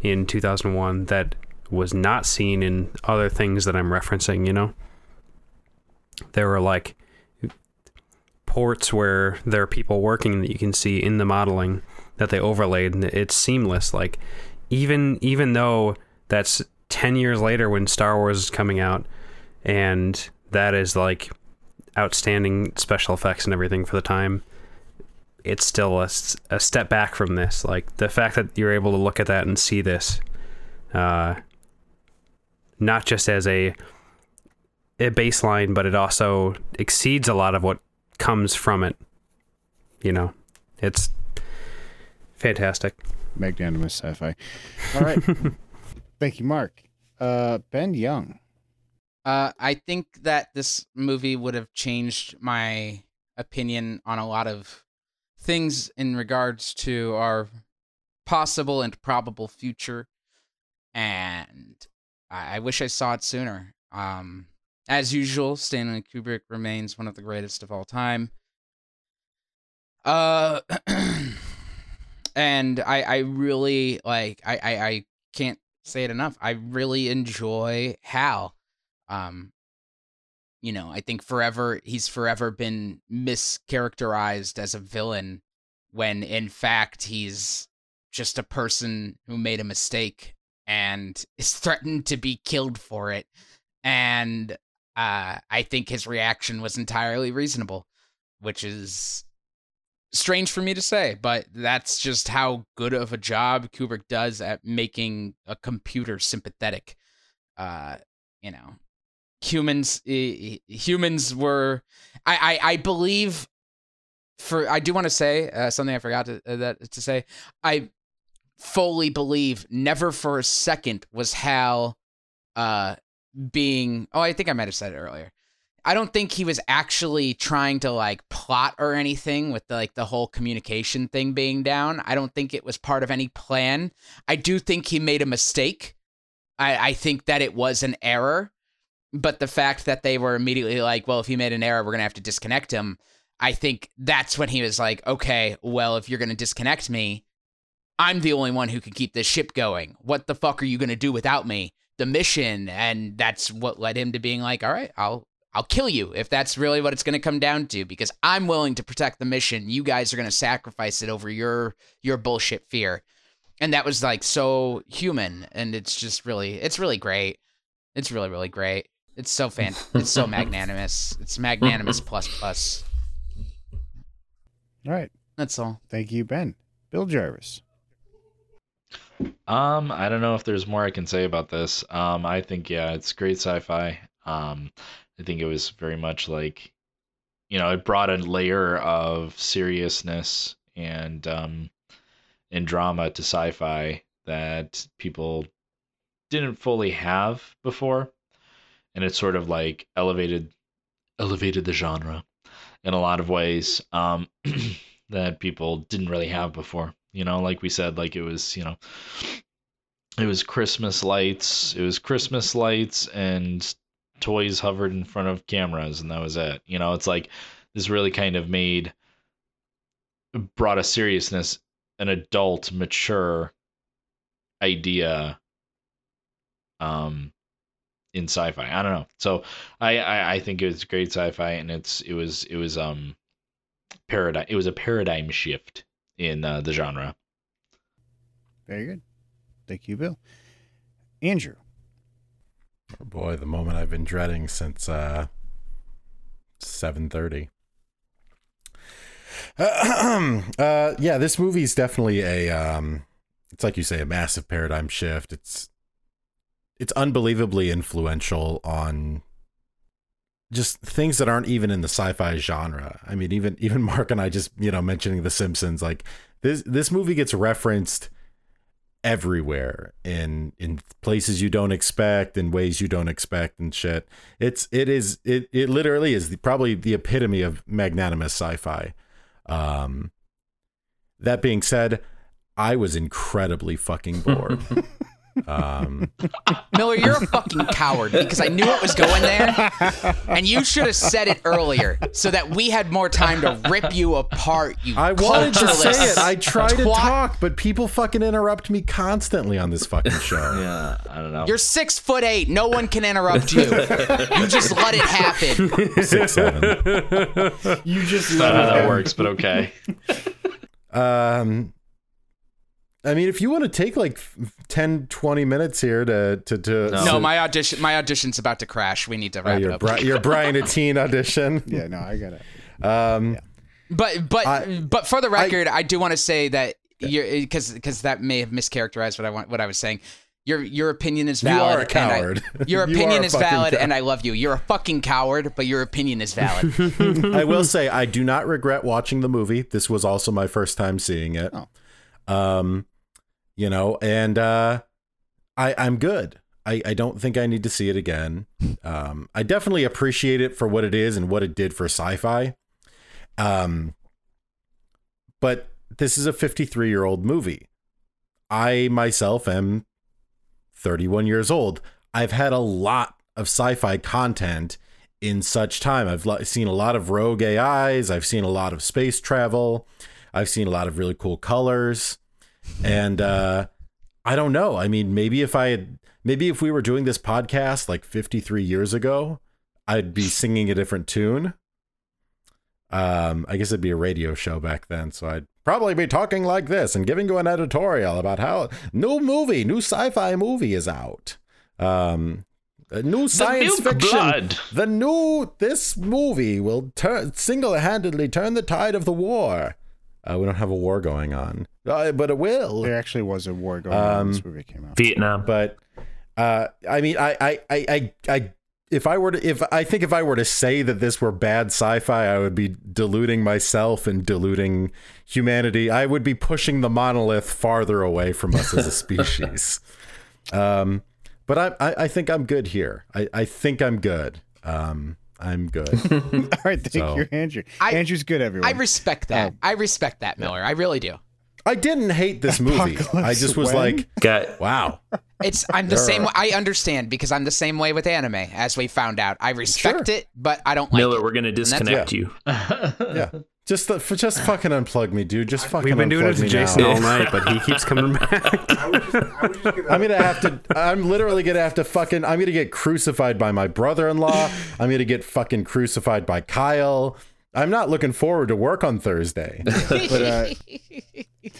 in 2001 that was not seen in other things that I'm referencing, you know? There were like ports where there are people working that you can see in the modeling that they overlaid and it's seamless. Like even even though that's 10 years later when Star Wars is coming out and that is like outstanding special effects and everything for the time it's still a, a step back from this. Like the fact that you're able to look at that and see this uh not just as a a baseline but it also exceeds a lot of what comes from it you know? It's fantastic. Magnanimous sci-fi. All right. (laughs) Thank you mark. Uh ben young. Uh, I think that this movie would have changed my opinion on a lot of things in regards to our possible and probable future, and I, I wish I saw it sooner. Um, as usual, Stanley Kubrick remains one of the greatest of all time. Uh, (clears throat) and I, I really like, I, I, I can't say it enough. I really enjoy Hal. Um, you know, I think forever he's forever been mischaracterized as a villain when in fact he's just a person who made a mistake and is (laughs) threatened to be killed for it. And uh, I think his reaction was entirely reasonable, which is strange for me to say, but that's just how good of a job Kubrick does at making a computer sympathetic. Uh, you know, humans uh, humans were I, I I believe for I do want to say uh, something I forgot to uh, that to say. I fully believe never for a second was Hal uh being oh I think I might have said it earlier. I don't think he was actually trying to like plot or anything with the, like the whole communication thing being down. I don't think it was part of any plan. I do think he made a mistake. I, I think that it was an error, but the fact that they were immediately like, well, if he made an error, we're gonna have to disconnect him. I think that's when he was like, okay, well, if you're gonna disconnect me, I'm the only one who can keep this ship going. What the fuck are you gonna do without me? The mission, and that's what led him to being like, all right, I'll I'll kill you if that's really what it's going to come down to because I'm willing to protect the mission. You guys are going to sacrifice it over your your bullshit fear. and that was like so human, and it's just really, it's really great. It's really, really great. It's so fan. It's so magnanimous. It's magnanimous (laughs) plus plus. All right. That's all. Thank you, Ben. Bill Jarvis. Um, I don't know if there's more I can say about this. Um, I think yeah, it's great sci-fi. Um, I think it was very much like, you know, it brought a layer of seriousness and um, and drama to sci-fi that people didn't fully have before, and it sort of like elevated elevated the genre in a lot of ways um, (clears throat) that people didn't really have before. You know, like we said, like it was, you know, it was Christmas lights, it was Christmas lights and toys hovered in front of cameras, and that was it. You know, it's like this really kind of made brought a seriousness, an adult, mature idea um in sci-fi. I don't know. So I, I I think it was great sci-fi and it's it was it was um paradigm it was a paradigm shift in uh, the genre. Very good. Thank you, Bill. Andrew. Oh boy, the moment I've been dreading since uh 7:30. (clears throat) uh, yeah, this movie's definitely a um it's like you say a massive paradigm shift. It's it's unbelievably influential on just things that aren't even in the sci-fi genre. I mean, even even Mark and I just you know mentioning The Simpsons, like this this movie gets referenced everywhere in in places you don't expect in ways you don't expect and shit. It's it is it it literally is the, probably the epitome of magnanimous sci-fi. Um that being said i was incredibly fucking bored (laughs) um Miller, you're a fucking coward because I knew it was going there, and you should have said it earlier so that we had more time to rip you apart. You I wanted to say it. I try to talk, but people fucking interrupt me constantly on this fucking show. (laughs) yeah, I don't know. You're six foot eight. No one can interrupt you. you just let it happen. (laughs) Six seven. You just That's not how that works, but okay. Um, I mean, if you want to take like 10, 20 minutes here to to to No, my audition, my audition's about to crash. We need to Oh, wrap it up. Bri- your Brian Atine audition. (laughs) Yeah, no, I got it. Um, But but but for the record, I, do want to say that you're because because that may have mischaracterized what I want what I was saying. Your your opinion is valid. You are a and I- coward. (laughs) your (laughs) opinion are a is valid, cow- and I love you. You're a fucking coward, but your opinion is valid. I will say I do not regret watching the movie. This was also my first time seeing it. Um, you know, and uh, I I'm good. I I don't think I need to see it again. Um, I definitely appreciate it for what it is and what it did for sci-fi. Um, but this is a 53 year old movie. I myself am 31 years old. I've had a lot of sci-fi content in such time. I've seen a lot of rogue AIs. I've seen a lot of space travel. I've seen a lot of really cool colors. And uh, I don't know. I mean, maybe if I had, maybe if we were doing this podcast like 53 years ago, I'd be singing a different tune. Um, I guess it'd be a radio show back then, so I'd probably be talking like this and giving you an editorial about how new movie, new sci-fi movie is out. Um, a new science Milk fiction. Blood. The new this movie will turn single-handedly turn the tide of the war. Uh, we don't have a war going on, uh, but it will. There actually was a war going on when Um, this movie came out. Vietnam. But uh, I mean, I, I, I, I, I, if I were to, if I think if I were to say that this were bad sci-fi, I would be deluding myself and deluding humanity. I would be pushing the monolith farther away from us as a (laughs) species. um, but I, I, I think I'm good here. I, I think I'm good. Um, I'm good. (laughs) All right, thank So- you, Andrew. I- Andrew's good, everyone. I respect that. I respect that, Miller. I really do. I didn't hate this movie. I just was when? like, Got wow. It's I'm the same. way I understand because I'm the same way with anime, as we found out. I respect it, but I don't like Miller, it. we're gonna disconnect you. (laughs) Yeah. Just, the, for just fucking unplug me, dude. Just fucking. We've been doing it unplug to me Jason now. all night, but he keeps coming back. (laughs) I'm gonna have to. I'm literally gonna have to fucking. I'm gonna get crucified by my brother-in-law. I'm gonna get fucking crucified by Kyle. I'm not looking forward to work on Thursday. (laughs) but uh,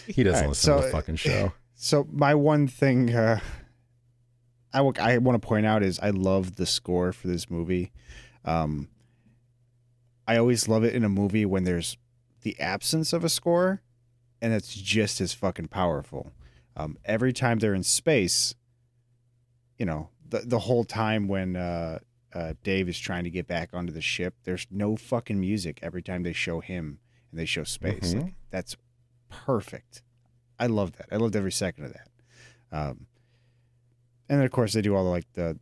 He doesn't right, listen so- to the fucking show. (laughs) So my one thing uh, I w- I want to point out is I love the score for this movie. Um, I always love it in a movie when there's the absence of a score, and it's just as fucking powerful. Um, every time they're in space, you know, the the whole time when uh, uh, Dave is trying to get back onto the ship, there's no fucking music every time they show him and they show space. Mhm. Like, that's perfect. I love that. I loved every second of that. Um, and then of course they do all the like the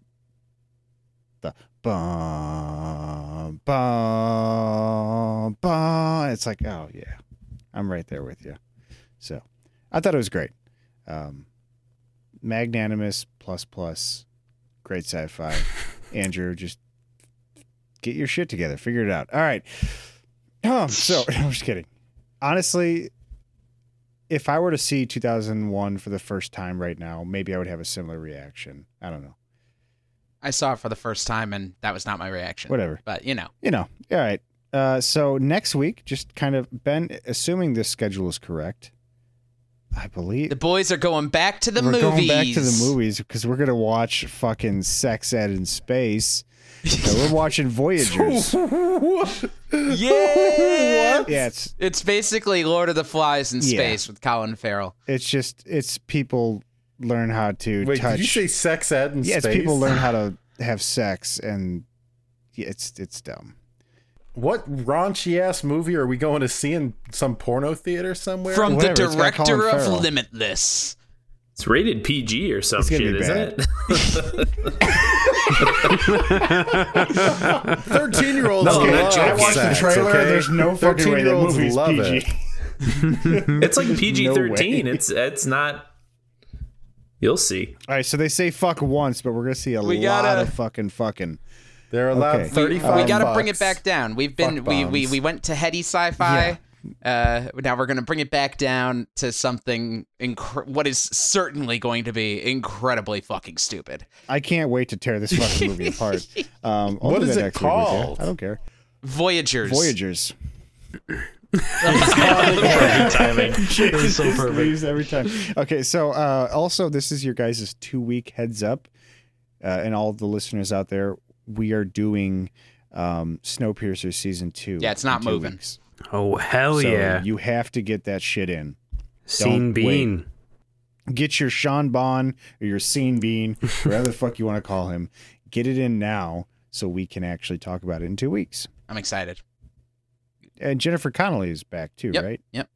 the bum bum bum. It's like oh yeah, I'm right there with you. So I thought it was great. Um, magnanimous plus plus, great sci-fi. (laughs) Andrew, just get your shit together, figure it out. All right. Um, so (laughs) I'm just kidding. Honestly, if I were to see 2001 for the first time right now, maybe I would have a similar reaction. I don't know. I saw it for the first time, and that was not my reaction. Whatever. But you know, You know. All right. Uh, so next week, just kind of Ben, assuming this schedule is correct, I believe the boys are going back to the we're movies. going back to the movies because we're gonna watch fucking Sex Ed in Space. (laughs) So we're watching Voyagers. (laughs) Yeah. (laughs) Yeah, it's It's basically Lord of the Flies in Yeah. space with Colin Farrell. it's just it's people learn how to Wait, touch. did you say sex ed in yeah, space? it's people learn how to have sex, and yeah, it's it's dumb. What raunchy ass movie are we going to see in some porno theater somewhere? From Whatever, the it's got Colin director of Farrell. Limitless. It's rated PG or some It's gonna shit, be isn't bad. it? (laughs) Thirteen year olds. No, love not I watched sex, the trailer. okay? There's no fucking way that 13-year-olds movie's love PG. it. (laughs) it's like PG thirteen. way. it's it's not. You'll see. All right, so they say fuck once, but we're gonna see a We lot gotta- of fucking fucking. They're allowed Okay. thirty we five. got to bring it back down. We've been we, we we went to heady sci-fi. Uh, now we're gonna bring it back down to something incre- what is certainly going to be incredibly fucking stupid. I can't wait to tear this fucking movie apart. (laughs) Um, I'll do is that it next week with you. called? I don't care. Voyagers. Voyagers. Perfect timing. It so perfect. every time. Okay, so uh, also this is your guys' two week heads up, uh, and all the listeners out there. We are doing um, Snowpiercer season two. Yeah, it's not moving. weeks. Oh hell So yeah! You have to get that shit in. Scene don't wait. Bean. Get your Sean Bond or your Scene Bean, (laughs) whatever the fuck you want to call him. Get it in now so we can actually talk about it in two weeks. I'm excited. And Jennifer Connelly is back too, Yep. right? Yep.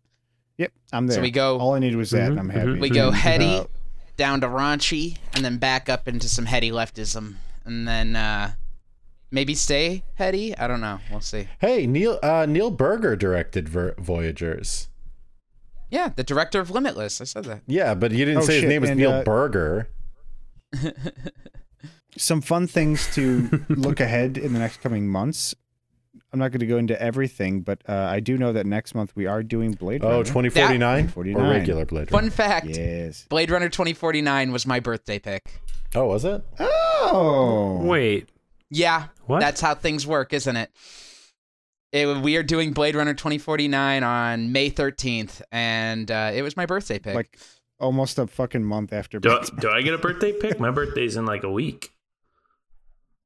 Yep, I'm there. So we go- All I needed was that, and Mhm, I'm happy. We go heady Uh, down to raunchy, and then back up into some heady leftism, and then uh, maybe stay heady. I don't know. We'll see. Hey, Neil uh, Neil Burger directed Ver- Voyagers. Yeah, the director of Limitless. I said that. Yeah, but you didn't Oh, say his name was and, Neil uh, Burger. (laughs) some fun things to (laughs) look ahead in the next coming months. I'm not going to go into everything, but uh, I do know that next month we are doing Blade Runner. Oh, Runner. 2049 or 49. regular Blade Runner? Fun fact: Yes. Blade Runner 2049 was my birthday pick. Oh, was it? Oh. Wait, Yeah, What? that's how things work, isn't it? it? We are doing Blade Runner 2049 on May 13th, and uh, it was my birthday pick. Like almost a fucking month after. Do, do I get a birthday pick? My birthday's in like a week.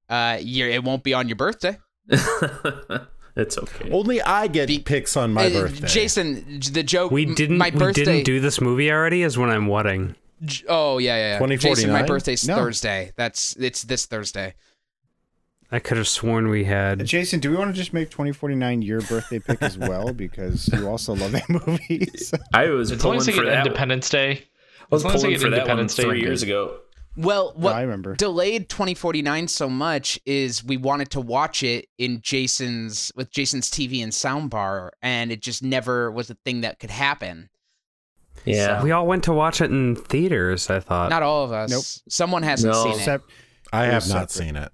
uh, you it won't be on your birthday. (laughs) it's okay. Only I get picks on my Uh, birthday. Jason, the joke. we didn't. My we didn't do this movie already. Is when I'm wedding. J- Oh yeah, yeah, yeah. Jason, my birthday's No. Thursday. That's it's this Thursday. I could have sworn we had. Jason, do we want to just make 2049 your birthday pick as well (laughs) because you also love that movie? So- I was As long pulling as for that. Independence Day. I was As long pulling get for that one Independence Day, three years good. ago. Well, what I remember. delayed 2049 so much is we wanted to watch it in Jason's with Jason's TV and soundbar, and it just never was a thing that could happen. Yeah. We all went to watch it in theaters. I thought. Not all of us. Nope. Someone hasn't No. seen it. Except I have was not separate. seen it.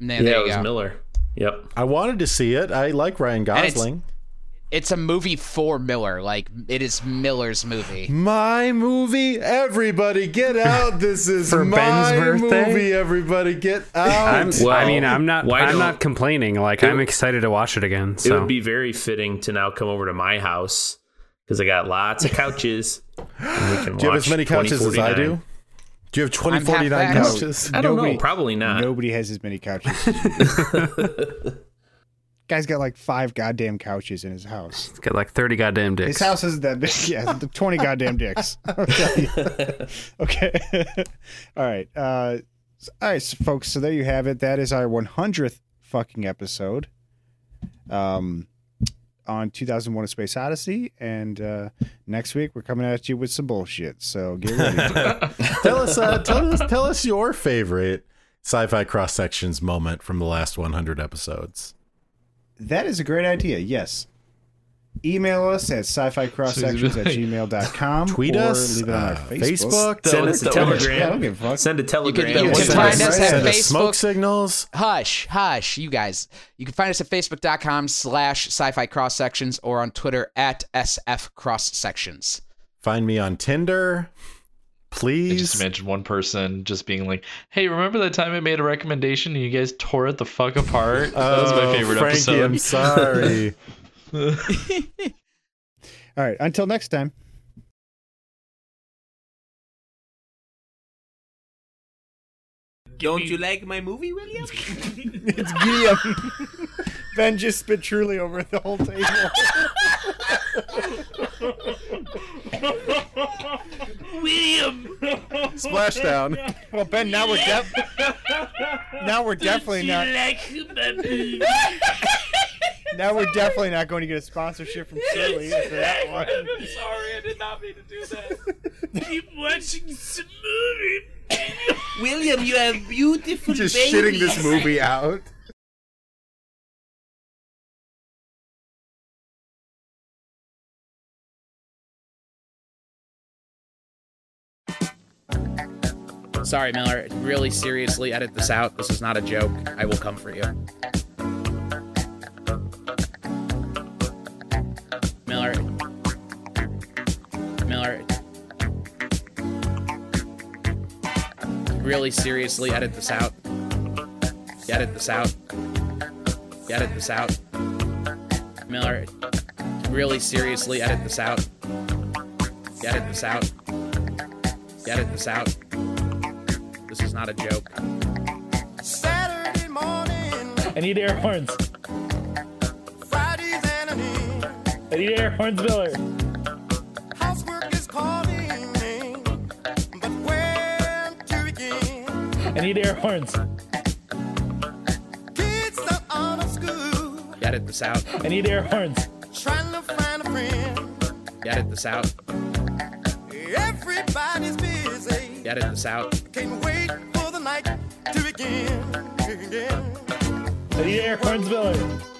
There, yeah, there it was go. Miller. Yep. I wanted to see it. I like Ryan it's- Gosling. It's a movie for Miller. Like it is Miller's movie. My movie. Everybody get out. This is For my Ben's birthday? movie. Everybody get out. I'm, I mean, I'm not. why I'm don't- not complaining. Like, It- I'm excited to watch it again. It So would be very fitting to now come over to my house because I got lots of couches. (laughs) and we can Do you have watch as many couches as I 2049. do? Do you have I'm half 2049 back. couches? I don't Nobody- know. Probably not. Nobody has as many couches. as you do. Guy's got like five goddamn couches in his house. It's got like 30 goddamn dicks. His house isn't that big. (laughs) Yeah, the 20 goddamn dicks. (laughs) I'll tell you. okay. (laughs) all right. Uh, so- all right, so folks. So there you have it. That is our 100th fucking episode. Um, on 2001: A Space Odyssey, and uh, next week we're coming at you with some bullshit. So get ready. tell us, uh, tell us, tell us your favorite sci-fi cross sections moment from the last 100 episodes. That is a great idea. Yes. Email us at sci-fi cross-sections at (laughs) gmail.com. Tweet or us, Leave it on our uh, Facebook. Facebook. Send us a telegram. Yeah, I don't give a fuck. Send a You telegram. can, you can find us- us at send us smoke Facebook. signals. Hush, hush, you guys. You can find us at facebook.com slash sci-fi cross sections or on Twitter at SF cross sections. Find me on Tinder. I Please. just imagine one person just being like, "Hey, remember that time I made a recommendation and you guys tore it the fuck apart? that was my Oh, favorite Frankie, episode." I'm sorry. (laughs) (laughs) All right. Until next time. Don't you like my movie, William? (laughs) It's Guillaume. ben just spit truly over the whole table. William. Splashdown. well, Ben, now we're def- now we're definitely not. like my movie? Now we're definitely not going to get a sponsorship from Surly after that one. Sorry, I did not mean to do that. Keep watching some movie. William, you have beautiful Just babies. shitting this movie out. Sorry, Miller. Really seriously, edit this out. This is not a joke. I will come for you. Miller. Miller. Really seriously, edit this out. Edit this out. Edit this out. Miller. Really seriously, edit this out. Edit this out. Edit this out. This is not a joke. Saturday morning, I need air horns. Fridays and an I need air horns, Miller. housework is calling me, but where to begin? I need air horns. Kids are out of school, Edit this out. I need air horns. trying to find a friend. Edit this out. Everybody's busy, Edit this out. can't wait for the night to begin. I